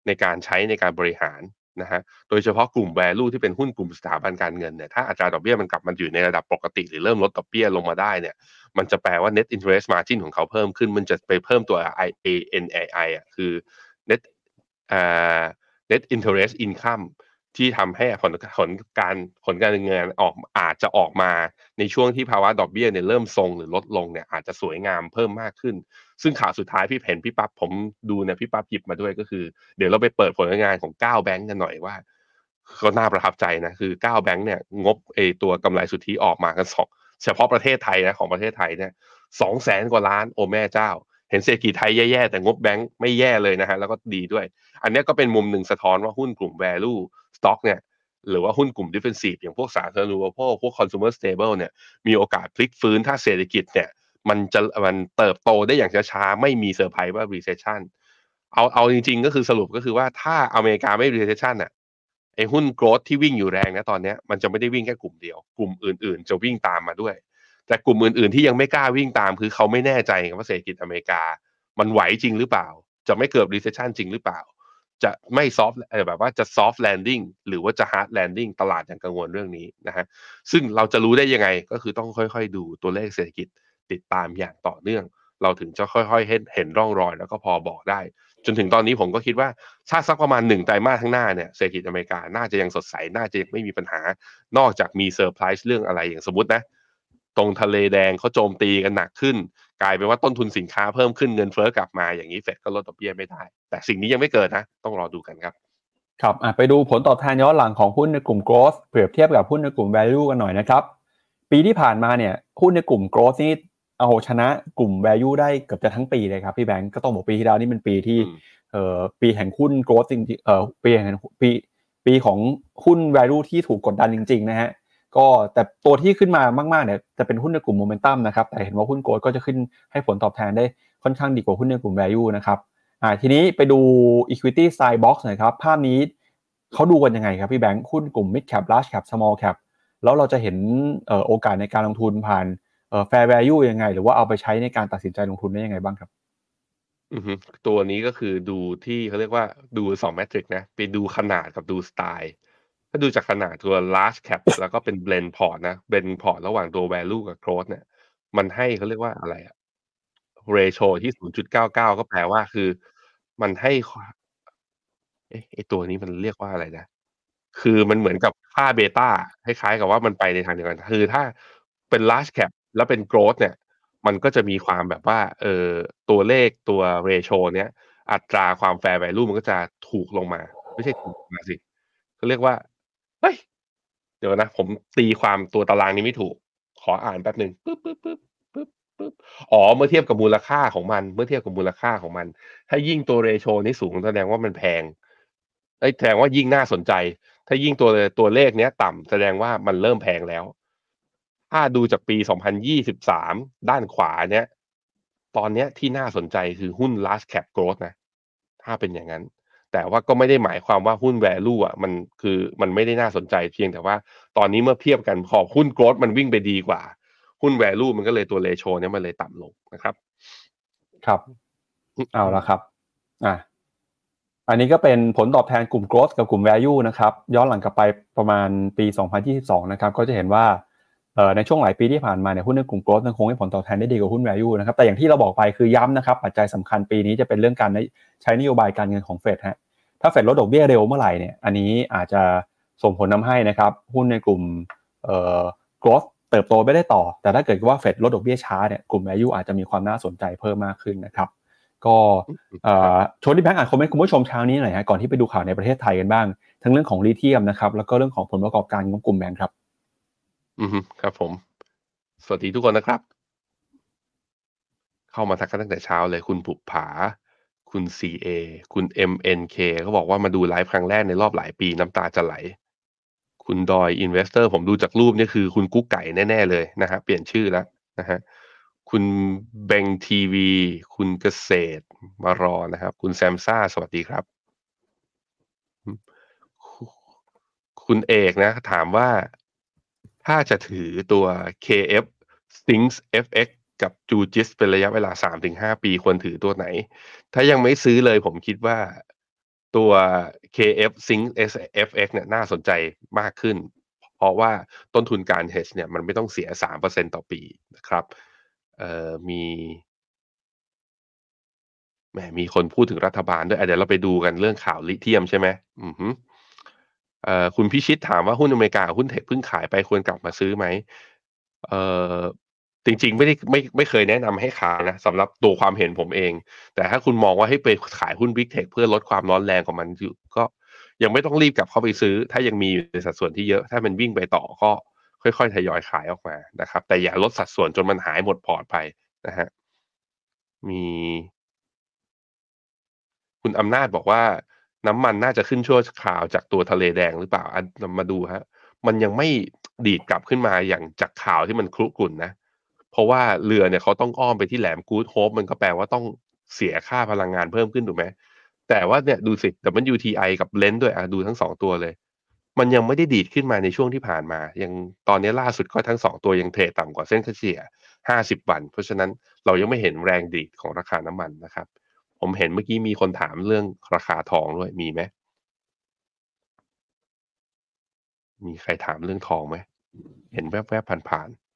ในการใช้ในการบริหารนะฮะ โดยเฉพาะกลุ่ม value ที่เป็นหุ้นกลุ่มสถาบันการเงินเนี่ย ถ้าอัตราดอกเบี้ยมันกลับมาอยู่ในระดับปกติ หรือเริ่มลดดอกเบี้ยลงมาได้เนี่ย มันจะแปลว่า net interest margin ของเขาเพิ่มขึ้น มันจะไปเพิ่มตัว IANAI อะ คือ net อ่า net interest income ที่ทำให้ผลผลการผลการเงินออกอาจจะออกมาในช่วงที่ภาวะดอกเบี้ยเนี่ยเริ่มทรงหรือลดลงเนี่ยอาจจะสวยงามเพิ่มมากขึ้น ซึ่งข่าวสุดท้ายพี่เห็นพี่ปั๊บผมดูเนี่ยพี่ปั๊บหยิบมาด้วยก็คือ เดี๋ยวเราไปเปิดผลงานของ9แบงก์กันหน่อยว่าก็น่าประทับใจนะคือ9แบงก์เนี่ยงบเอตัวกำไรสุทธิออกมากันสองเฉพาะประเทศไทยนะของประเทศไทยเนี่ยสองแสนกว่าล้านโอแม่เจ้า เห็นเศรษฐกิจไทยแย่ๆ แต่งบแบงก์ไม่แย่เลยนะฮะแล้วก็ดีด้วย อันนี้ก็เป็นมุมหนึ่งสะท้อนว่าหุ้นกลุ่ม value stock เนี่ยหรือว่าหุ้นกลุ่ม defensive อย่างพวกสาธารณูปโภคพวก consumer stable เนี่ยมีโอกาสพลิกฟื้นถ้าเศรษฐกิจเนี่ยมันจะมันเติบโตได้อย่างช้าๆ ไม่มีเซอร์ไพรส์ว่า recession เอาเอาจริงๆ ก็คือสรุปก็คือว่าถ้าอเมริกาไม่ recession อะไอ้หุ้น growth ที่วิ่งอยู่แรงนะตอนนี้มันจะไม่ได้วิ่งแค่กลุ่มเดียว กลุ่มอื่นๆ จะวิ่งตามมาด้วย แต่กลุ่มอื่นๆที่ยังไม่กล้าวิ่งตามคือเขาไม่แน่ใจว่าเศรษฐกิจอเมริกา มันไหวจริงหรือเปล่า จะไม่เกิด recession จริงหรือเปล่า จะไม่ soft แบบว่าจะ soft landing หรือว่าจะ hard landing ตลาดยังกังวลเรื่องนี้นะฮะซึ่งเราจะรู้ได้ยังไงก็คือต้องค่อยๆ ดูตัวเลขเศรษฐกิจติดตามอย่างต่อเนื่อง เราถึงจะค่อยๆเห็นเห็นร่องรอยแล้วก็พอบอกได้ จนถึงตอนนี้ผมก็คิดว่าถ้าสักประมาณหนึ่งไตรมาสข้างหน้าเนี่ยเศรษฐกิจอเมริกาน่าจะยังสดใสน่าจะยังไม่มีปัญหา นอกจากมีเซอร์ไพรส์เรื่องอะไรอย่างสมมตินะ ตรงทะเลแดงเขาโจมตีกันหนักขึ้น กลายเป็นว่าต้นทุนสินค้าเพิ่มขึ้นเงินเฟ้อกลับมาอย่างนี้เฟดก็ลดดอกเบี้ยไม่ได้ แต่สิ่งนี้ยังไม่เกิดนะ ต้องรอดูกันครับครับอะไปดูผลตอบแทนย้อนหลังของหุ้นในกลุ่ม growth เปรียบเทียบกับหุ้นในกลุ่ม value กันหน่อยนะครับ ปีที่ผ่านมาเนี่ยหุ้นในกลุ่ม growth นี่เอาชนะกลุ่ม value ได้เกือบจะทั้งปีเลยครับพี่แบงก์ก็ต้องบอกปีที่แล้วนี่เป็นปีที่อืมเอ่อปีแห่งหุ้น growth จริงๆเอ่อปีแห่งปีปีของหุ้น value ที่ถูกกดดันจริง ๆ นะฮะ ก็แต่ตัวที่ขึ้นมามากๆเนี่ยจะเป็นหุ้นในกลุ่ม momentum นะครับแต่เห็นว่าหุ้น growth ก็จะขึ้นให้ผลตอบแทนได้ค่อนข้างดีกว่าหุ้นในกลุ่ม value นะครับอ่าทีนี้ไปดู equity size box หน่อยครับภาพนี้เขาดูกันยังไงครับพี่แบงค์หุ้นกลุ่ม mid cap large cap small cap แล้วเราจะเห็นเอ่อโอกาสในการลงทุนผ่านเอ่อ fair value ยังไง หรือว่าเอาไปใช้ในการตัดสินใจลงทุนได้ยังไงบ้างครับอืตัวนี้ก็คือดูที่เขาเรียกว่าดูสองแมทริกนะ ไปดูขนาดกับดูสไตล์ ถ้าดูจากขนาดตัว large cap แล้วก็เป็น blend port นะ blend port ระหว่างตัว value กับ growth เนี่ย มันให้เขาเรียกว่าอะไรอะ ratio ที่ 0.99 ก็แปลว่าคือ มันให้เอ๊ะไอตัวนี้มันเรียกว่าอะไรนะ คือมันเหมือนกับค่าเบต้าคล้ายๆกับว่ามันไปในทางเดียวกัน คือถ้าเป็น large cap แล้วเป็น growth เนี่ย มันก็จะมีความแบบว่า เออตัวเลขตัว ratio เนี้ย อัตราความ fair value มันก็จะถูกลงมา ไม่ใช่ถูกลงมาสิเขาเรียกว่า เฮ้ย เดี๋ยวนะ ผมตีความตัวตารางนี้ไม่ถูก ขออ่านแป๊บหนึ่งปึ๊บปึ๊บปึ๊บปึ๊บปึ๊บอ๋อ เมื่อเทียบกับมูลค่าของมัน เมื่อเทียบกับมูลค่าของมัน ถ้ายิ่งตัว ratio นี้สูงแสดงว่ามันแพงเอ้แสดงว่ายิ่งน่าสนใจ ถ้ายิ่งตัวตัวเลขเนี้ยต่ำแสดงว่ามันเริ่มแพงแล้ว ถ้าดูจากปี 2023 ด้านขวาเนี้ย ตอนเนี้ยที่น่าสนใจคือหุ้น large cap growth นะ ถ้าเป็นอย่างนั้น แต่ว่าก็ไม่ได้หมายความว่าหุ้น value อะมันคือมันไม่ได้น่าสนใจเพียงแต่ว่าตอนนี้เมื่อเทียบกันพอหุ้น growth มันวิ่งไปดีกว่า หุ้น value มันก็เลยตัว ratio เนี้ยมันเลยต่ำลงนะครับ ครับเอาละครับอะอันนี้ก็เป็นผลตอบแทนกลุ่ม growth กับกลุ่ม value นะครับ ย้อนหลังกลับไปประมาณปี 2022 นะครับ ก็จะเห็นว่าเอ่อ ในช่วงหลายปีที่ผ่านมาเนี่ยหุ้นในกลุ่ม growth ยังคงให้ผลตอบแทนได้ดีกว่าหุ้น value นะครับแต่อย่างที่เราบอกไปคือย้ำนะครับปัจจัยสำคัญปีนี้จะเป็นเรื่องการใช้นโยบายการเงินของเฟดฮะถ้าเฟดลดดอกเบี้ยเร็วเมื่อไหร่เนี่ยอันนี้อาจจะส่งผลทาให้นะครับหุ้นในกลุ่มเอ่อ growth เติบโตไม่ได้ต่อ แต่ถ้าเกิดว่าเฟดลดดอกเบี้ยช้าเนี่ยกลุ่ม value อาจจะมีความน่าสนใจเพิ่มมากขึ้นนะครับก็ชวนที่แบงค์อ่านคอมเมนต์คุณผู้ชมเช้านี้หน่อยฮะก่อนที่ไปดูข่าวในประเทศไทยกันบ้าง ทั้งเรื่องของลิเธียมนะครับแล้วก็เรื่องของผลประกอบการของกลุ่มแบงค์ครับ อือฮึครับผม สวัสดีทุกคนนะครับ เข้ามาทักกันตั้งแต่เช้าเลยคุณปุบผา คุณ CA คุณ MNK เขาบอกว่ามาดูไลฟ์ครั้งแรกในรอบหลายปีน้ำตาจะไหล คุณดอยอินเวสเตอร์ผมดูจากรูปนี่คือคุณกุ๊กไก่แน่ ๆ เลยนะฮะ เปลี่ยนชื่อแล้วนะฮะ คุณเบงทีวี คุณเกษตรมารอนะครับ คุณแซมซ่า สวัสดีครับ คุณเอกนะ ถามว่า ถ้าจะถือตัว KF Things FX กับ Jugis เป็นระยะเวลา3-5ปีควรถือตัวไหน ถ้ายังไม่ซื้อเลยผมคิดว่าตัว KF Things FX เนี่ยน่าสนใจมากขึ้น เพราะว่าต้นทุนการ hedge เนี่ยมันไม่ต้องเสีย3%ต่อปีนะครับ เอ่อมีแหมมีคนพูดถึงรัฐบาลด้วยเดี๋ยวเราไปดูกันเรื่องข่าวลิเธียมใช่ไหมอือฮึเอ่อ คุณพิชิตถามว่าหุ้นอเมริกาหุ้นเทคเพิ่งขายไปควรกลับมาซื้อไหมเออจริงๆ ไม่ได้ไม่ไม่เคยแนะนำให้ขายนะสำหรับตัวความเห็นผมเอง แต่ถ้าคุณมองว่าให้ไปขายหุ้น big tech เพื่อลดความร้อนแรงของมันอยู่ก็ยังไม่ต้องรีบกลับเข้าไปซื้อ ถ้ายังมีอยู่ในสัดส่วนที่เยอะ ถ้ามันวิ่งไปต่อก็ค่อยๆทยอยขายออกมานะครับ แต่อย่าลดสัดส่วนจนมันหายหมดพอร์ตไปนะฮะมี คุณอำนาจบอกว่า น้ำมันน่าจะขึ้นชั่วคราวจากตัวทะเลแดงหรือเปล่าอันมาดูฮะ มันยังไม่ดีดกลับขึ้นมาอย่างจากข่าวที่มันคลุกรุ่นนะ เพราะว่าเรือเนี่ยเขาต้องอ้อมไปที่แหลมกูดโฮปมันก็แปลว่าต้องเสียค่าพลังงานเพิ่มขึ้นถูกไหมแต่ว่าเนี่ยดูสิแต่มัน UTI กับเลนด้วยอะดูทั้งสองตัวเลย มันยังไม่ได้ดีดขึ้นมาในช่วงที่ผ่านมา ยังตอนนี้ล่าสุดก็ทั้งสองตัวยังเทรดต่ำกว่าเส้นเฉลี่ย 50 วัน เพราะฉะนั้นเรายังไม่เห็นแรงดีดของราคาน้ำมันนะครับ ผมเห็นเมื่อกี้มีคนถามเรื่องราคาทองด้วยมีไหมมีใครถามเรื่องทองไหมเห็นแวบๆผ่านๆ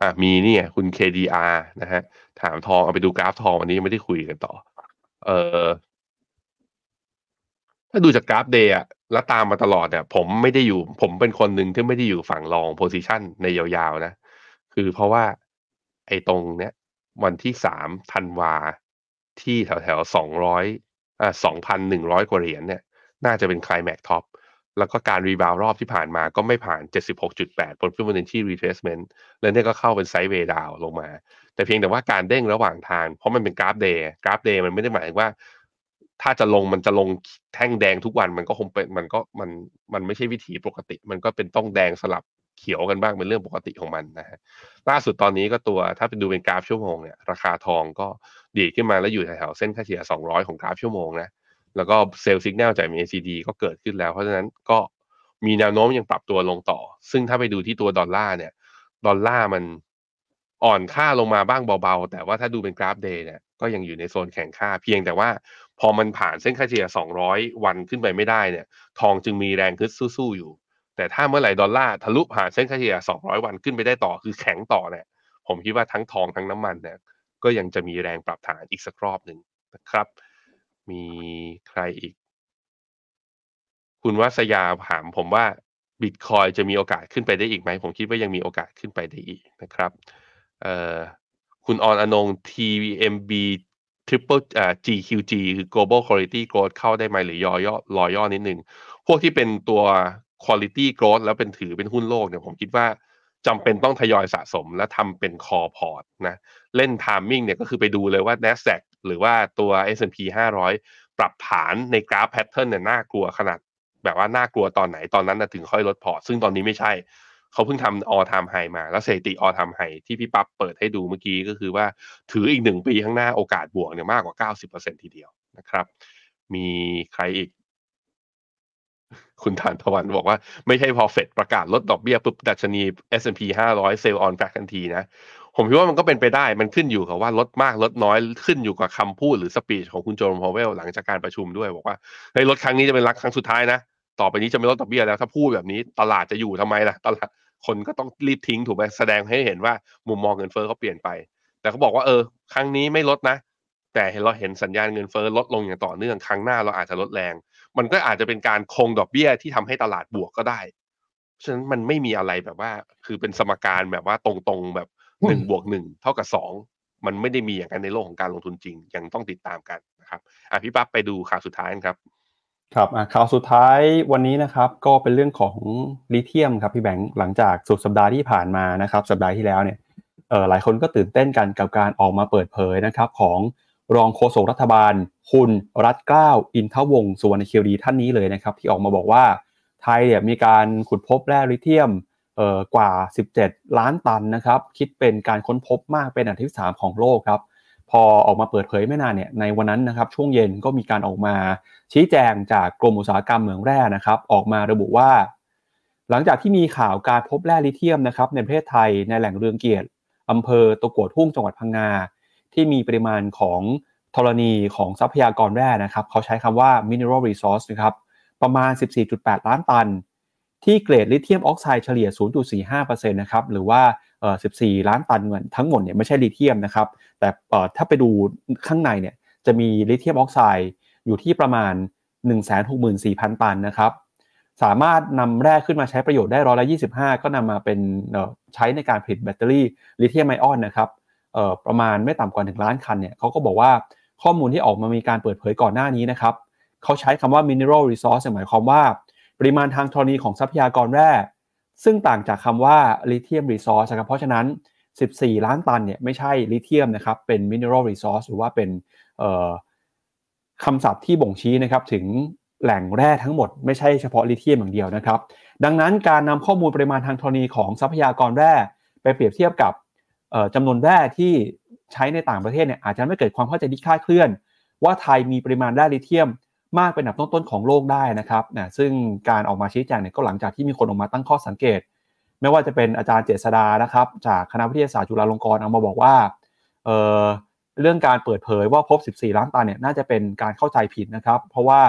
อะมีเนี่ยคุณ KDR นะฮะ ถามทองเอาไปดูกราฟทองวันนี้ไม่ได้คุยกันต่อ เออถ้าดูจากกราฟ day อะแล้วตามมาตลอดเนี่ย ผมไม่ได้อยู่ ผมเป็นคนหนึ่งที่ไม่ได้อยู่ฝั่ง long position ในยาวๆนะ คือเพราะว่า ไอ้ตรงเนี้ย วันที่สามธันวาที่แถวแถวสองร้อยอ่าสองพันหนึ่งร้อยกว่าเหรียญเนี่ย น่าจะเป็น climax top แล้วก็การ rebound รอบที่ผ่านมาก็ไม่ผ่าน 76.8 บน Fibonacci retracement แล้วเนี่ยก็เข้าเป็น sideway down ลงมา แต่เพียงแต่ว่าการเด้งระหว่างทาง เพราะมันเป็นกราฟ day กราฟ day มันไม่ได้หมายว่า ถ้าจะลงมันจะลงแท่งแดงทุกวันมันก็คงเป็นมันก็มันมันไม่ใช่วิถีปกติ มันก็เป็นต้องแดงสลับ เขียวกันบ้างเป็นเรื่องปกติของมันนะฮะล่าสุดตอนนี้ก็ตัวถ้าไปดูเป็นกราฟชั่วโมงเนี่ยราคาทองก็ดีขึ้นมาแล้วอยู่แถวเส้นค่าเฉลี่ย 200 ของกราฟชั่วโมงนะแล้วก็เซลล์สัญญาณจาก MACD ก็เกิดขึ้นแล้ว เพราะฉะนั้นก็มีแนวโน้มยังปรับตัวลงต่อ ซึ่งถ้าไปดูที่ตัวดอลลาร์เนี่ย ดอลลาร์มันอ่อนค่าลงมาบ้างเบาๆ แต่ว่าถ้าดูเป็นกราฟเดย์เนี่ยก็ยังอยู่ในโซนแข็งค่า เพียงแต่ว่าพอมันผ่านเส้นค่าเฉลี่ย 200 วันขึ้นไปไม่ได้เนี่ย ทองจึงมีแรงขึ้นสู้ๆอยู่ แต่ถ้าเมื่อไหร่ดอลลาร์ทะลุผ่านเส้นค่าเฉลี่ย 200 วันขึ้นไปได้ต่อคือแข็งต่อเนี่ยผมคิดว่าทั้งทองทั้งน้ำมันเนี่ยก็ยังจะมีแรงปรับฐานอีกสักรอบหนึ่งนะครับ มีใครอีก คุณวัสยาถามผมว่าบิตคอยจะมีโอกาสขึ้นไปได้อีกไหม ผมคิดว่ายังมีโอกาสขึ้นไปได้อีกนะครับเอ่อคุณออนอนง TMB Triple อ่า GQG คือ Global Quality Growth เข้าได้ไหมหรือย่อย่อรอย่อนิดหนึ่ง พวกที่เป็นตัว Quality Growth แล้วเป็นถือเป็นหุ้นโลกเนี่ยผมคิดว่าจำเป็นต้องทยอยสะสมและทำเป็น Core Port นะเล่น Timing เนี่ยก็คือไปดูเลยว่า NASDAQ หรือว่าตัว S&P 500 ปรับฐานในกราฟ pattern เนี่ยน่ากลัวขนาด แบบว่าน่ากลัวตอนไหนตอนนั้นนะถึงค่อยลดพอร์ต ซึ่งตอนนี้ไม่ใช่ เขาเพิ่งทำ all time high มา แล้วสถิติ all time high ที่พี่ปั๊บเปิดให้ดูเมื่อกี้ก็คือว่าถืออีกหนึ่งปีข้างหน้าโอกาสบวกเนี่ยมากกว่า 90%ทีเดียวนะครับ มีใครอีก คุณทานตะวันบอกว่าไม่ใช่พอเฟดประกาศลดดอกเบี้ยปุ๊บดัชนี S&P 500 sell on fact ทันทีนะ ผมคิดว่ามันก็เป็นไปได้มันขึ้นอยู่กับว่าลดมากลดน้อยขึ้นอยู่กับคำพูดหรือ speech ของคุณเจอโรมพาวเวลหลังจากการประชุมด้วยบอกว่าเฮ้ยลดครั้งนี้จะเป็นรักครั้งสุดท้ายนะ ต่อไปนี้จะไม่ลดดอกเบี้ยแล้วถ้าพูดแบบนี้ตลาดจะอยู่ทำไมล่ะตลาดคนก็ต้องรีบทิ้งถูกไหมแสดงให้เห็นว่ามุมมองเงินเฟ้อเขาเปลี่ยนไป แต่เขาบอกว่าเออ ครั้งนี้ไม่ลดนะ แต่เราเห็นสัญญาณเงินเฟ้อลดลงอย่างต่อเนื่องครั้งหน้าเราอาจจะลดแรง มันก็อาจจะเป็นการคงดอกเบี้ยที่ทำให้ตลาดบวกก็ได้ฉะนั้นมันไม่มีอะไรแบบว่า คือเป็นสมการแบบว่าตรงๆแบบหนึ่งบวกหนึ่งเท่ากับสองมันไม่ได้มีอย่างนั้นในโลกของการลงทุนจริง ยังต้องติดตามกันนะครับอะพี่ปั๊บไปดูข่าวสุดท้ายครับ ครับข่าวสุดท้ายวันนี้นะครับ ก็เป็นเรื่องของลิเธียมครับพี่แบงค์หลังจากสุดสัปดาห์ที่ผ่านมานะครับ สัปดาห์ที่แล้วเนี่ยเออหลายคนก็ตื่นเต้นกันกับการออกมาเปิดเผยนะครับ ของ รองโฆษกรัฐบาล คุณรัฐเกล้าอินทวงศ์สุวรรณเคียวดีท่านนี้เลยนะครับ ที่ออกมาบอกว่าไทยเนี่ยมีการขุดพบแร่ลิเธียมกว่า 17 ล้านตันนะครับ คิดเป็นการค้นพบมากเป็นอันดับที่ 3 ของโลกครับ พอออกมาเปิดเผยไม่นานเนี่ยในวันนั้นนะครับ ช่วงเย็นก็มีการออกมาชี้แจงจากกรมอุตสาหกรรมเหมืองแร่นะครับ ออกมาระบุว่า หลังจากที่มีข่าวการพบแร่ลิเธียมนะครับในประเทศไทยในแหล่งเรืองเกียรติอำเภอตะกัวทุ่งจังหวัดพังงา ที่มีปริมาณของธรณีของทรัพยากรแร่นะครับเขาใช้คำว่า mineral resource นะครับประมาณ 14.8 ล้านตัน ที่เกรดลิเธียมออกไซด์เฉลี่ย 0.45%นะครับหรือว่า 14 ล้านตันเงินทั้งหมดเนี่ยไม่ใช่ลิเธียมนะครับแต่ถ้าไปดูข้างในเนี่ยจะมีลิเธียมออกไซด์อยู่ที่ประมาณ 164,000 ตันนะครับสามารถนำแร่ขึ้นมาใช้ประโยชน์ได้ร้อยละ25 ก็นำมาเป็นใช้ในการผลิตแบตเตอรี่ลิเธียมไอออนนะครับ ประมาณไม่ต่ำกว่า 1 ล้านคันเนี่ยเขาก็บอกว่าข้อมูลที่ออกมามีการเปิดเผยก่อนหน้านี้นะครับเขาใช้คำว่า mineral resource หมายความว่า ปริมาณทางธรณีของทรัพยากรแร่ซึ่งต่างจากคำว่าลิเธียม resource ครับเพราะฉะนั้น 14 ล้านตันเนี่ยไม่ใช่ลิเธียมนะครับเป็น mineral resource หรือว่าเป็นคำศัพท์ที่บ่งชี้นะครับถึงแหล่งแร่ทั้งหมดไม่ใช่เฉพาะลิเธียมอย่างเดียวนะครับ ดังนั้นการนำข้อมูลปริมาณทางธรณีของทรัพยากรแร่ไปเปรียบเทียบกับ จำนวนแร่ที่ใช้ในต่างประเทศเนี่ยอาจจะไม่เกิดความเข้าใจที่คลาดเคลื่อน ว่าไทยมีปริมาณแร่ลิเธียมมากเป็นอันดับต้นๆของโลกได้นะครับนะซึ่งการออกมาชี้แจงเนี่ยก็หลังจากที่มีคนออกมาตั้งข้อสังเกต ไม่ว่าจะเป็นอาจารย์เจษดานะครับจากคณะวิทยาศาสตร์จุฬาลงกรณ์เอามาบอกว่าเเรื่องการเปิดเผยว่าพบ 14 ล้านตันเนี่ยน่าจะเป็นการเข้าใจผิดนะครับ เพราะว่า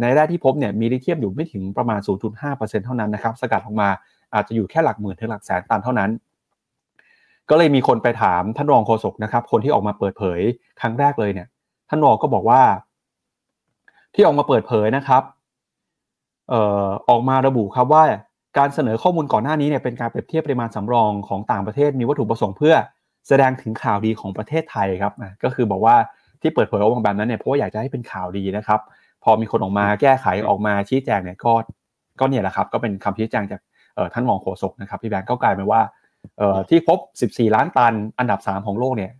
ในแร่ที่พบเนี่ยมีลิเธียมอยู่ไม่ถึงประมาณ 0.5%เท่านั้นนะครับ สกัดออกมาอาจจะอยู่แค่หลักหมื่นถึงหลักแสนตันเท่านั้น ก็เลยมีคนไปถามท่านรองโฆษกนะครับ คนที่ออกมาเปิดเผยครั้งแรกเลยเนี่ย ท่านรองก็บอกว่า ที่ออกมาเปิดเผยนะครับเอ่อออกมาระบุครับว่าการเสนอข้อมูลก่อนหน้านี้เนี่ยเป็นการเปรียบเทียบปริมาณสำรองของต่างประเทศมีวัตถุประสงค์เพื่อแสดงถึงข่าวดีของประเทศไทยครับก็คือบอกว่าที่เปิดเผยออกมาแบบนั้นเนี่ยเพราะว่าอยากจะให้เป็นข่าวดีนะครับ พอมีคนออกมาแก้ไขออกมาชี้แจงเนี่ยก็ก็เนี่ยแหละครับ ก็เป็นคำชี้แจงจากท่านรองโฆษกนะครับพี่แบงก์ก็กลายเป็นว่า ที่พบ 14 ล้านตันอันดับ 3 ของโลกเนี่ย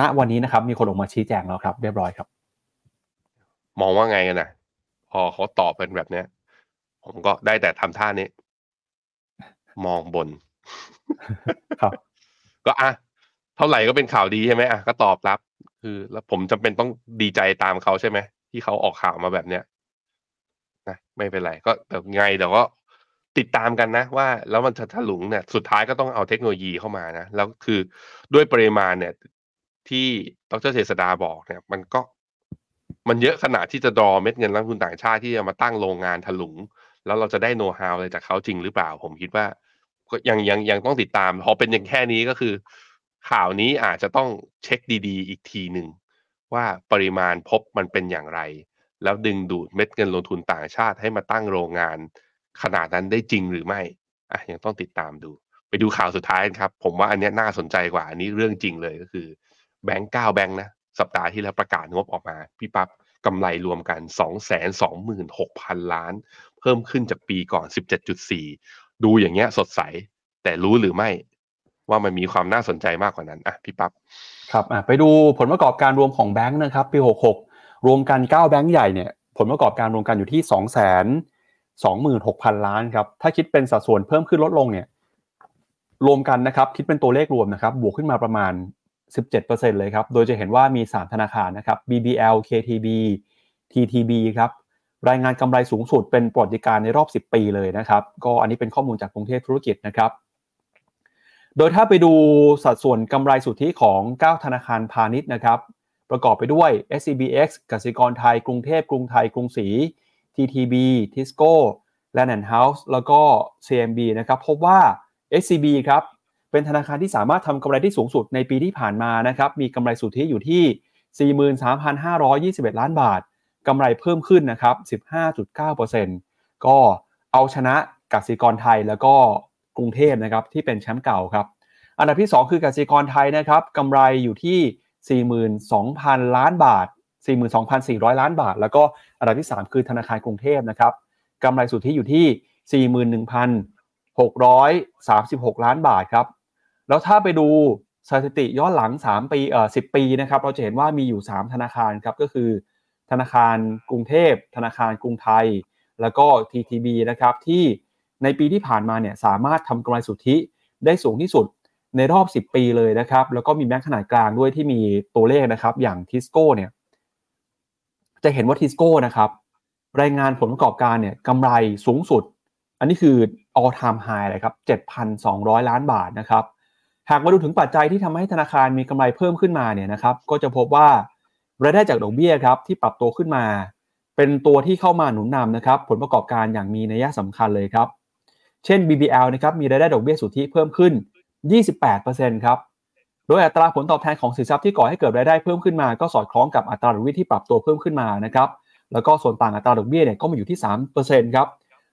ณ วันนี้นะครับ มีคนออกมาชี้แจงแล้วครับ เรียบร้อยครับ มองว่าไงกันนะพอเขาตอบเป็นแบบเนี้ย ผมก็ได้แต่ทำท่านี้ มองบน ครับ ก็อะ เท่าไหร่ก็เป็นข่าวดีใช่ไหมอะ ก็ตอบรับ คือ แล้วผมจำเป็นต้องดีใจตามเขาใช่ไหม ที่เขาออกข่าวมาแบบเนี้ยนะไม่เป็นไร ก็แต่ไงเดี๋ยวก็ ติดตามกันนะว่า แล้วมันจะถลุงเนี่ยสุดท้ายก็ต้องเอาเทคโนโลยีเข้ามานะ แล้วคือด้วยปริมาณเนี่ยที่ดรเจษดาบอกเนี่ย มันก็มันเยอะขนาดที่จะดรอเม็ดเงินนักทุนต่างชาติที่จะมาตั้งโรงงานถลุง แล้วเราจะได้โน้ตฮาวอะไรจากเขาจริงหรือเปล่า ผมคิดว่าก็ยังยังยังต้องติดตาม พอเป็นอย่างแค่นี้ก็คือ ข่าวนี้อาจจะต้องเช็คดีๆ อีกทีหนึ่งว่าปริมาณพบมันเป็นอย่างไร แล้วดึงดูดเม็ดเงินลงทุนต่างชาติให้มาตั้งโรงงาน ขนาดนั้นได้จริงหรือไม่อะยังต้องติดตามดู ไปดูข่าวสุดท้ายครับ ผมว่าอันนี้น่าสนใจกว่าอันนี้เรื่องจริงเลยก็คือแบงก์เก้าแบงก์นะสัปดาห์ที่แล้วประกาศงบออกมาพี่ปับ๊บกำไรรวมกัน 2 2 6 0 0 0 ล้าน เพิ่มขึ้นจากปีก่อน 17.4 ดูอย่างเงี้ยสดใส แต่รู้หรือไม่ว่ามันมีความน่าสนใจมากกว่านั้นอะพี่ปับ๊บครับอะไปดูผลประกอบการรวมของแบงก์นะครับ ปี 66 รวมกัน 9 แบงก์ใหญ่เนี่ยผลประกอบการรวมกันอยู่ที่ 2 0 0 0 0 26,000 ล้านครับ ถ้าคิดเป็นสัดส่วนเพิ่มขึ้นลดลงเนี่ย รวมกันนะครับ คิดเป็นตัวเลขรวมนะครับ บวกขึ้นมาประมาณ 17%เลยครับ โดยจะเห็นว่ามี 3 ธนาคารนะครับ BBL KTB TTB ครับ รายงานกำไรสูงสุดเป็นปรติการในรอบ 10 ปีเลยนะครับ ก็อันนี้เป็นข้อมูลจากกรุงเทพธุรกิจนะครับ โดยถ้าไปดูสัดส่วนกำไรสุทธิของ 9 ธนาคารพาณิชย์นะครับ ประกอบไปด้วย SCBX กสิกรไทย กรุงเทพ กรุงไทย กรุงศรี TTB Tisco Land and House แล้วก็ CMB นะครับพบว่า SCB ครับเป็นธนาคารที่สามารถทำกำไรที่สูงสุดในปีที่ผ่านมานะครับมีกำไรสุทธิอยู่ที่ 43,521 ล้านบาทกำไรเพิ่มขึ้นนะครับ 15.9%ก็เอาชนะกสิกรไทยแล้วก็กรุงเทพนะครับที่เป็นแชมป์เก่าครับ อันดับที่ 2 คือกสิกรไทยนะครับกำไรอยู่ที่ 42,000 ล้านบาท 42,400 ล้านบาท แล้วก็อันดับที่ 3 คือธนาคารกรุงเทพนะครับกำไรสุทธิอยู่ที่ 41,636 ล้านบาทครับ แล้วถ้าไปดูสถิติย้อนหลัง 3 ปีเอ่อ10 ปีนะครับ เราจะเห็นว่ามีอยู่ 3 ธนาคารครับ ก็คือ ธนาคารกรุงเทพ ธนาคารกรุงไทย แล้วก็ TTB นะครับที่ในปีที่ผ่านมาเนี่ยสามารถทำกำไรสุทธิได้สูงที่สุดในรอบ 10 ปีเลยนะครับ แล้วก็มีแบงค์ขนาดกลางด้วยที่มีตัวเลขนะครับ อย่างทิสโก้เนี่ย จะเห็นว่าทิสโก้นะครับ รายงานผลประกอบการเนี่ยกำไรสูงสุด อันนี้คือ all time high เลยครับ 7,200 ล้านบาทนะครับ หากมาดูถึงปัจจัยที่ทำให้ธนาคารมีกำไรเพิ่มขึ้นมาเนี่ยนะครับ ก็จะพบว่ารายได้จากดอกเบี้ยครับที่ปรับตัวขึ้นมา เป็นตัวที่เข้ามาหนุนนำนะครับ ผลประกอบการอย่างมีนัยสำคัญเลยครับ เช่น BBL นะครับมีรายได้ดอกเบี้ยสุทธิเพิ่มขึ้น 28%ครับ ดยอัตราผลตอบแทนของสินทรัพย์ที่ก่อให้เกิดรายได้เพิ่มขึ้นมาก็สอดคล้องกับอัตราดอกเบี้ยที่ปรับตัวเพิ่มขึ้นมานะครับแล้วก็ส่วนต่างอัตราดอกเบี้ยเนี่ยก็มาอยู่ที่3%ครับ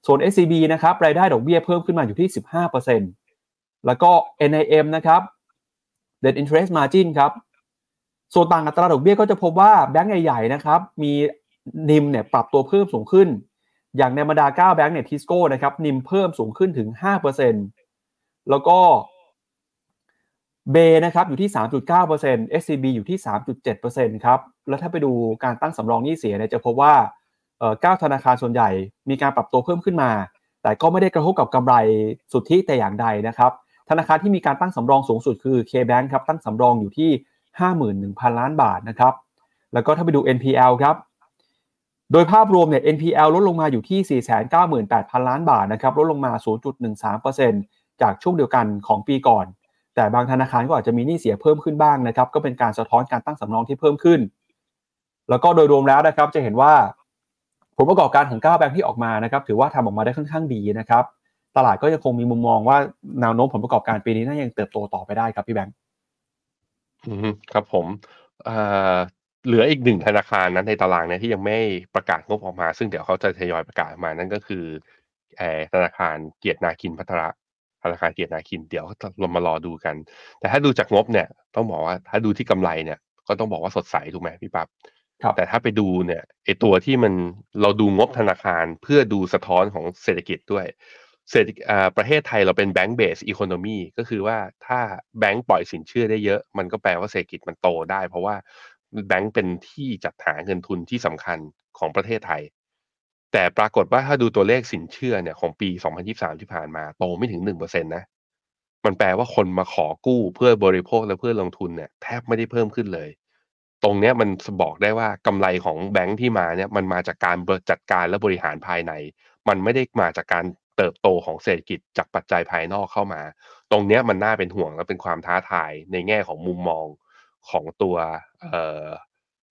ส่วน SCB นะครับรายได้ดอกเบี้ยเพิ่มขึ้นมาอยู่ที่ 15%แล้วก็ NIM นะครับ Net Interest Margin ครับส่วนต่างอัตราดอกเบี้ยก็จะพบว่าแบงก์ใหญ่ๆนะครับมีนิมเนี่ยปรับตัวเพิ่มสูงขึ้น อย่างในบรรดา 9 แบงก์เนี่ยทิสโก้นะครับนิมเพิ่มสูงขึ้นถึง 5%แล้วก็ เบนะครับอยู่ที่ 3.9% SCB อยู่ที่ 3.7%ครับ แล้วถ้าไปดูการตั้งสำรองหนี้เสียเนี่ยจะพบว่าเก้าธนาคารส่วนใหญ่มีการปรับตัวเพิ่มขึ้นมา แต่ก็ไม่ได้กระทบกับกำไรสุทธิแต่อย่างใดนะครับ ธนาคารที่มีการตั้งสำรองสูงสุดคือ KBank ครับตั้งสำรองอยู่ที่ 51,000 ล้านบาทนะครับ แล้วก็ถ้าไปดู NPL ครับ โดยภาพรวมเนี่ย NPL ลดลงมาอยู่ที่ 498,000 ล้านบาทนะครับ ลดลงมา 0.13%จากช่วงเดียวกันของปีก่อน แต่บางธนาคารก็อาจจะมีหนี้เสียเพิ่มขึ้นบ้างนะครับ ก็เป็นการสะท้อนการตั้งสำรองที่เพิ่มขึ้น แล้วก็โดยรวมแล้วนะครับ จะเห็นว่าผลประกอบการของ9แบงค์ที่ออกมานะครับ ถือว่าทำออกมาได้ค่อนข้างดีนะครับ ตลาดก็ยังคงมีมุมมองว่าแนวโน้มผลประกอบการปีนี้น่ายังเติบโตต่อไปได้ครับพี่แบงค์ครับผมเหลืออีกหนึ่งธนาคารนั้นในตารางเนี่ยที่ยังไม่ประกาศงบออกมา ซึ่งเดี๋ยวเขาจะทยอยประกาศมานั่นก็คือธนาคารเกียรตินาคินพัฒระ ธนาคารเกียรตินาคินเดี๋ยวเรามารอดูกัน แต่ถ้าดูจากงบเนี่ย ต้องบอกว่าถ้าดูที่กำไรเนี่ย ก็ต้องบอกว่าสดใสถูกไหมพี่ปับ๊บแต่ถ้าไปดูเนี่ยไอตัวที่มันเราดูงบธนาคารเพื่อดูสะท้อนของเศรษฐกิจด้วยเศรษฐกิจประเทศไทยเราเป็นแบงก์เบสอีโคโนมีก็คือว่าถ้าแบงก์ปล่อยสินเชื่อได้เยอะ มันก็แปลว่าเศรษฐกิจมันโตได้ เพราะว่าแบงก์เป็นที่จัดหาเงินทุนที่สำคัญของประเทศไทย แต่ปรากฏว่าถ้าดูตัวเลขสินเชื่อเนี่ยของปี 2023 ที่ผ่านมาโตไม่ถึง 1%นะ มันแปลว่าคนมาขอกู้เพื่อบริโภคและเพื่อลงทุนเนี่ยแทบไม่ได้เพิ่มขึ้นเลย ตรงนี้มันบอกได้ว่ากำไรของแบงก์ที่มาเนี่ยมันมาจากการจัดการและบริหารภายใน มันไม่ได้มาจากการเติบโตของเศรษฐกิจจากปัจจัยภายนอกเข้ามา ตรงนี้มันน่าเป็นห่วงและเป็นความท้าทายในแง่ของมุมมองของตัวเอ่อ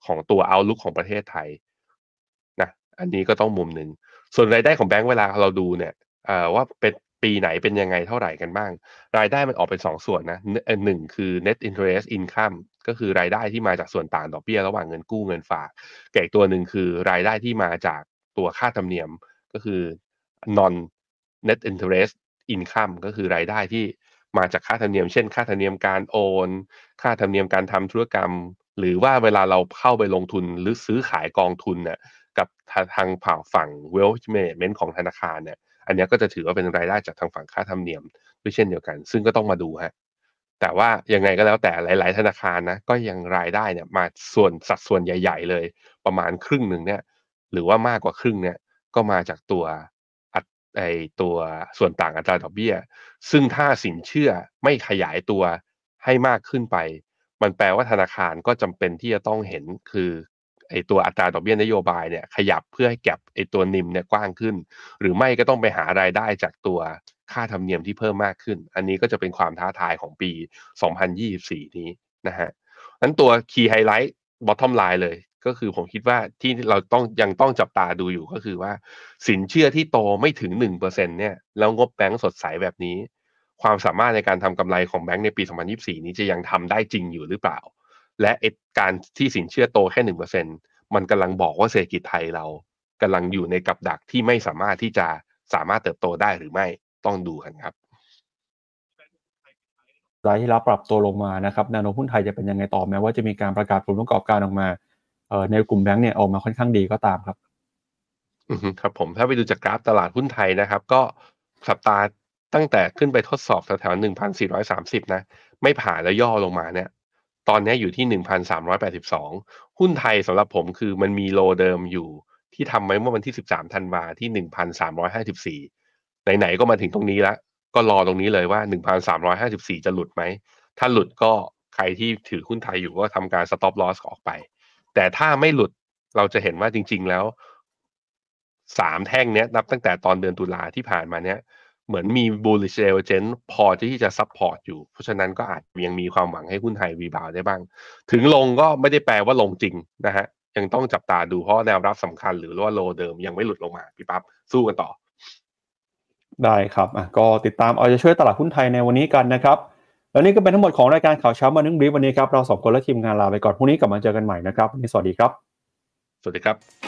ของตัวเอาลุกของประเทศไทย อันนี้ก็ต้องมุมหนึ่ง ส่วนรายได้ของแบงก์เวลาเราดูเนี่ยว่าเป็นปีไหนเป็นยังไงเท่าไหร่กันบ้าง รายได้มันออกเป็นสองส่วนนะหนึ่งคือ net interest income ก็คือรายได้ที่มาจากส่วนต่างดอกเบี้ยระหว่างเงินกู้เงินฝากแก่ตัวหนึ่งคือรายได้ที่มาจากตัวค่าธรรมเนียมก็คือ non net interest income ก็คือรายได้ที่มาจากค่าธรรมเนียม เช่น ค่าธรรมเนียมการโอน ค่าธรรมเนียมการทำธุรกรรม หรือว่าเวลาเราเข้าไปลงทุนหรือซื้อขายกองทุนเนี่ย กับทางผ่าฝั่ง wealth management ของธนาคารเนี่ย อันนี้ก็จะถือว่าเป็นรายได้จากทางฝั่งค่าธรรมเนียมด้วยเช่นเดียวกัน ซึ่งก็ต้องมาดูฮะแต่ว่ายังไงก็แล้วแต่หลาย ๆ ธนาคารนะก็ยังรายได้เนี่ยมาส่วนสัดส่วนใหญ่ ๆ เลย ประมาณครึ่งหนึ่งเนี่ยหรือว่ามากกว่าครึ่งเนี่ยก็มาจากตัวไอตัวส่วนต่างอัตราดอกเบี้ย ซึ่งถ้าสินเชื่อไม่ขยายตัวให้มากขึ้นไป มันแปลว่าธนาคารก็จำเป็นที่จะต้องเห็นคือ ไอตัวอัตราดอกเบี้ยนโยบายเนี่ยขยับเพื่อให้แก็บไอตัวนิมเนี่ยกว้างขึ้น หรือไม่ก็ต้องไปหารายได้จากตัวค่าธรรมเนียมที่เพิ่มมากขึ้น อันนี้ก็จะเป็นความท้าทายของปี 2024 นี้นะฮะนั้นตัว Key Highlight Bottom Line เลย ก็คือผมคิดว่าที่เราต้องยังต้องจับตาดูอยู่ก็คือว่า สินเชื่อที่โตไม่ถึงหนึ่งเปอร์เซ็นเนี่ยแล้วงบแบงก์สดใสแบบนี้ ความสามารถในการทำกำไรของแบงก์ในปี 2024 นี้จะยังทำได้จริงอยู่หรือเปล่า และการที่สินเชื่อโตแค่หนึ่งเปอร์เซ็นมันกำลังบอกว่าเศรษฐกิจไทยเรากำลังอยู่ในกับดักที่ไม่สามารถที่จะสามารถเติบโตได้หรือไม่ต้องดูกันครับรายที่รับปรับตัวลงมานะครับแนวโน้มหุ้นไทยจะเป็นยังไงต่อแม้ว่าจะมีการประกาศผลประกอบการออกมาในกลุ่มแบงก์เนี่ยออกมาค่อนข้างดีก็ตามครับครับผมถ้าไปดูจากกราฟตลาดหุ้นไทยนะครับ ก็สัปดาห์ตั้งแต่ขึ้นไปทดสอบแถวๆหนึ่งพันสี่ร้อยสามสิบนะ ไม่ผ่านแล้วย่อลงมาเนี่ย ตอนนี้อยู่ที่หนึ่งพันสามร้อยแปดสิบสองหุ้นไทยสำหรับผมคือมันมีโลเดิมอยู่ที่ทำไว้เมื่อวันที่สิบสามธันวาที่หนึ่งพันสามร้อยห้าสิบสี่ไหนๆก็มาถึงตรงนี้แล้วก็รอตรงนี้เลยว่าหนึ่งพันสามร้อยห้าสิบสี่จะหลุดไหม ถ้าหลุดก็ใครที่ถือหุ้นไทยอยู่ก็ทำการ stop loss ออกไป แต่ถ้าไม่หลุดเราจะเห็นว่าจริง ๆ แล้วสามแท่งเนี้ยนับตั้งแต่ตอนเดือนตุลาที่ผ่านมาเนี้ย เหมือนมี bullish divergence พอที่จะซับพอร์ตอยู่ เพราะฉะนั้นก็อาจยังมีความหวังให้หุ้นไทยรีบาวได้บ้าง ถึงลงก็ไม่ได้แปลว่าลงจริงนะฮะ ยังต้องจับตาดูเพราะแนวรับสำคัญหรือว่าโลเดิมยังไม่หลุดลงมาพี่ปั๊บสู้กันต่อ ได้ครับอะก็ติดตามเอาใจช่วยตลาดหุ้นไทยในวันนี้กันนะครับและนี่ก็เป็นทั้งหมดของรายการข่าวเช้า Morning Brief วันนี้ครับเราสองคนและทีมงานลาไปก่อนพรุ่งนี้กลับมาเจอกันใหม่นะครับวันนี้สวัสดีครับ สวัสดีครับ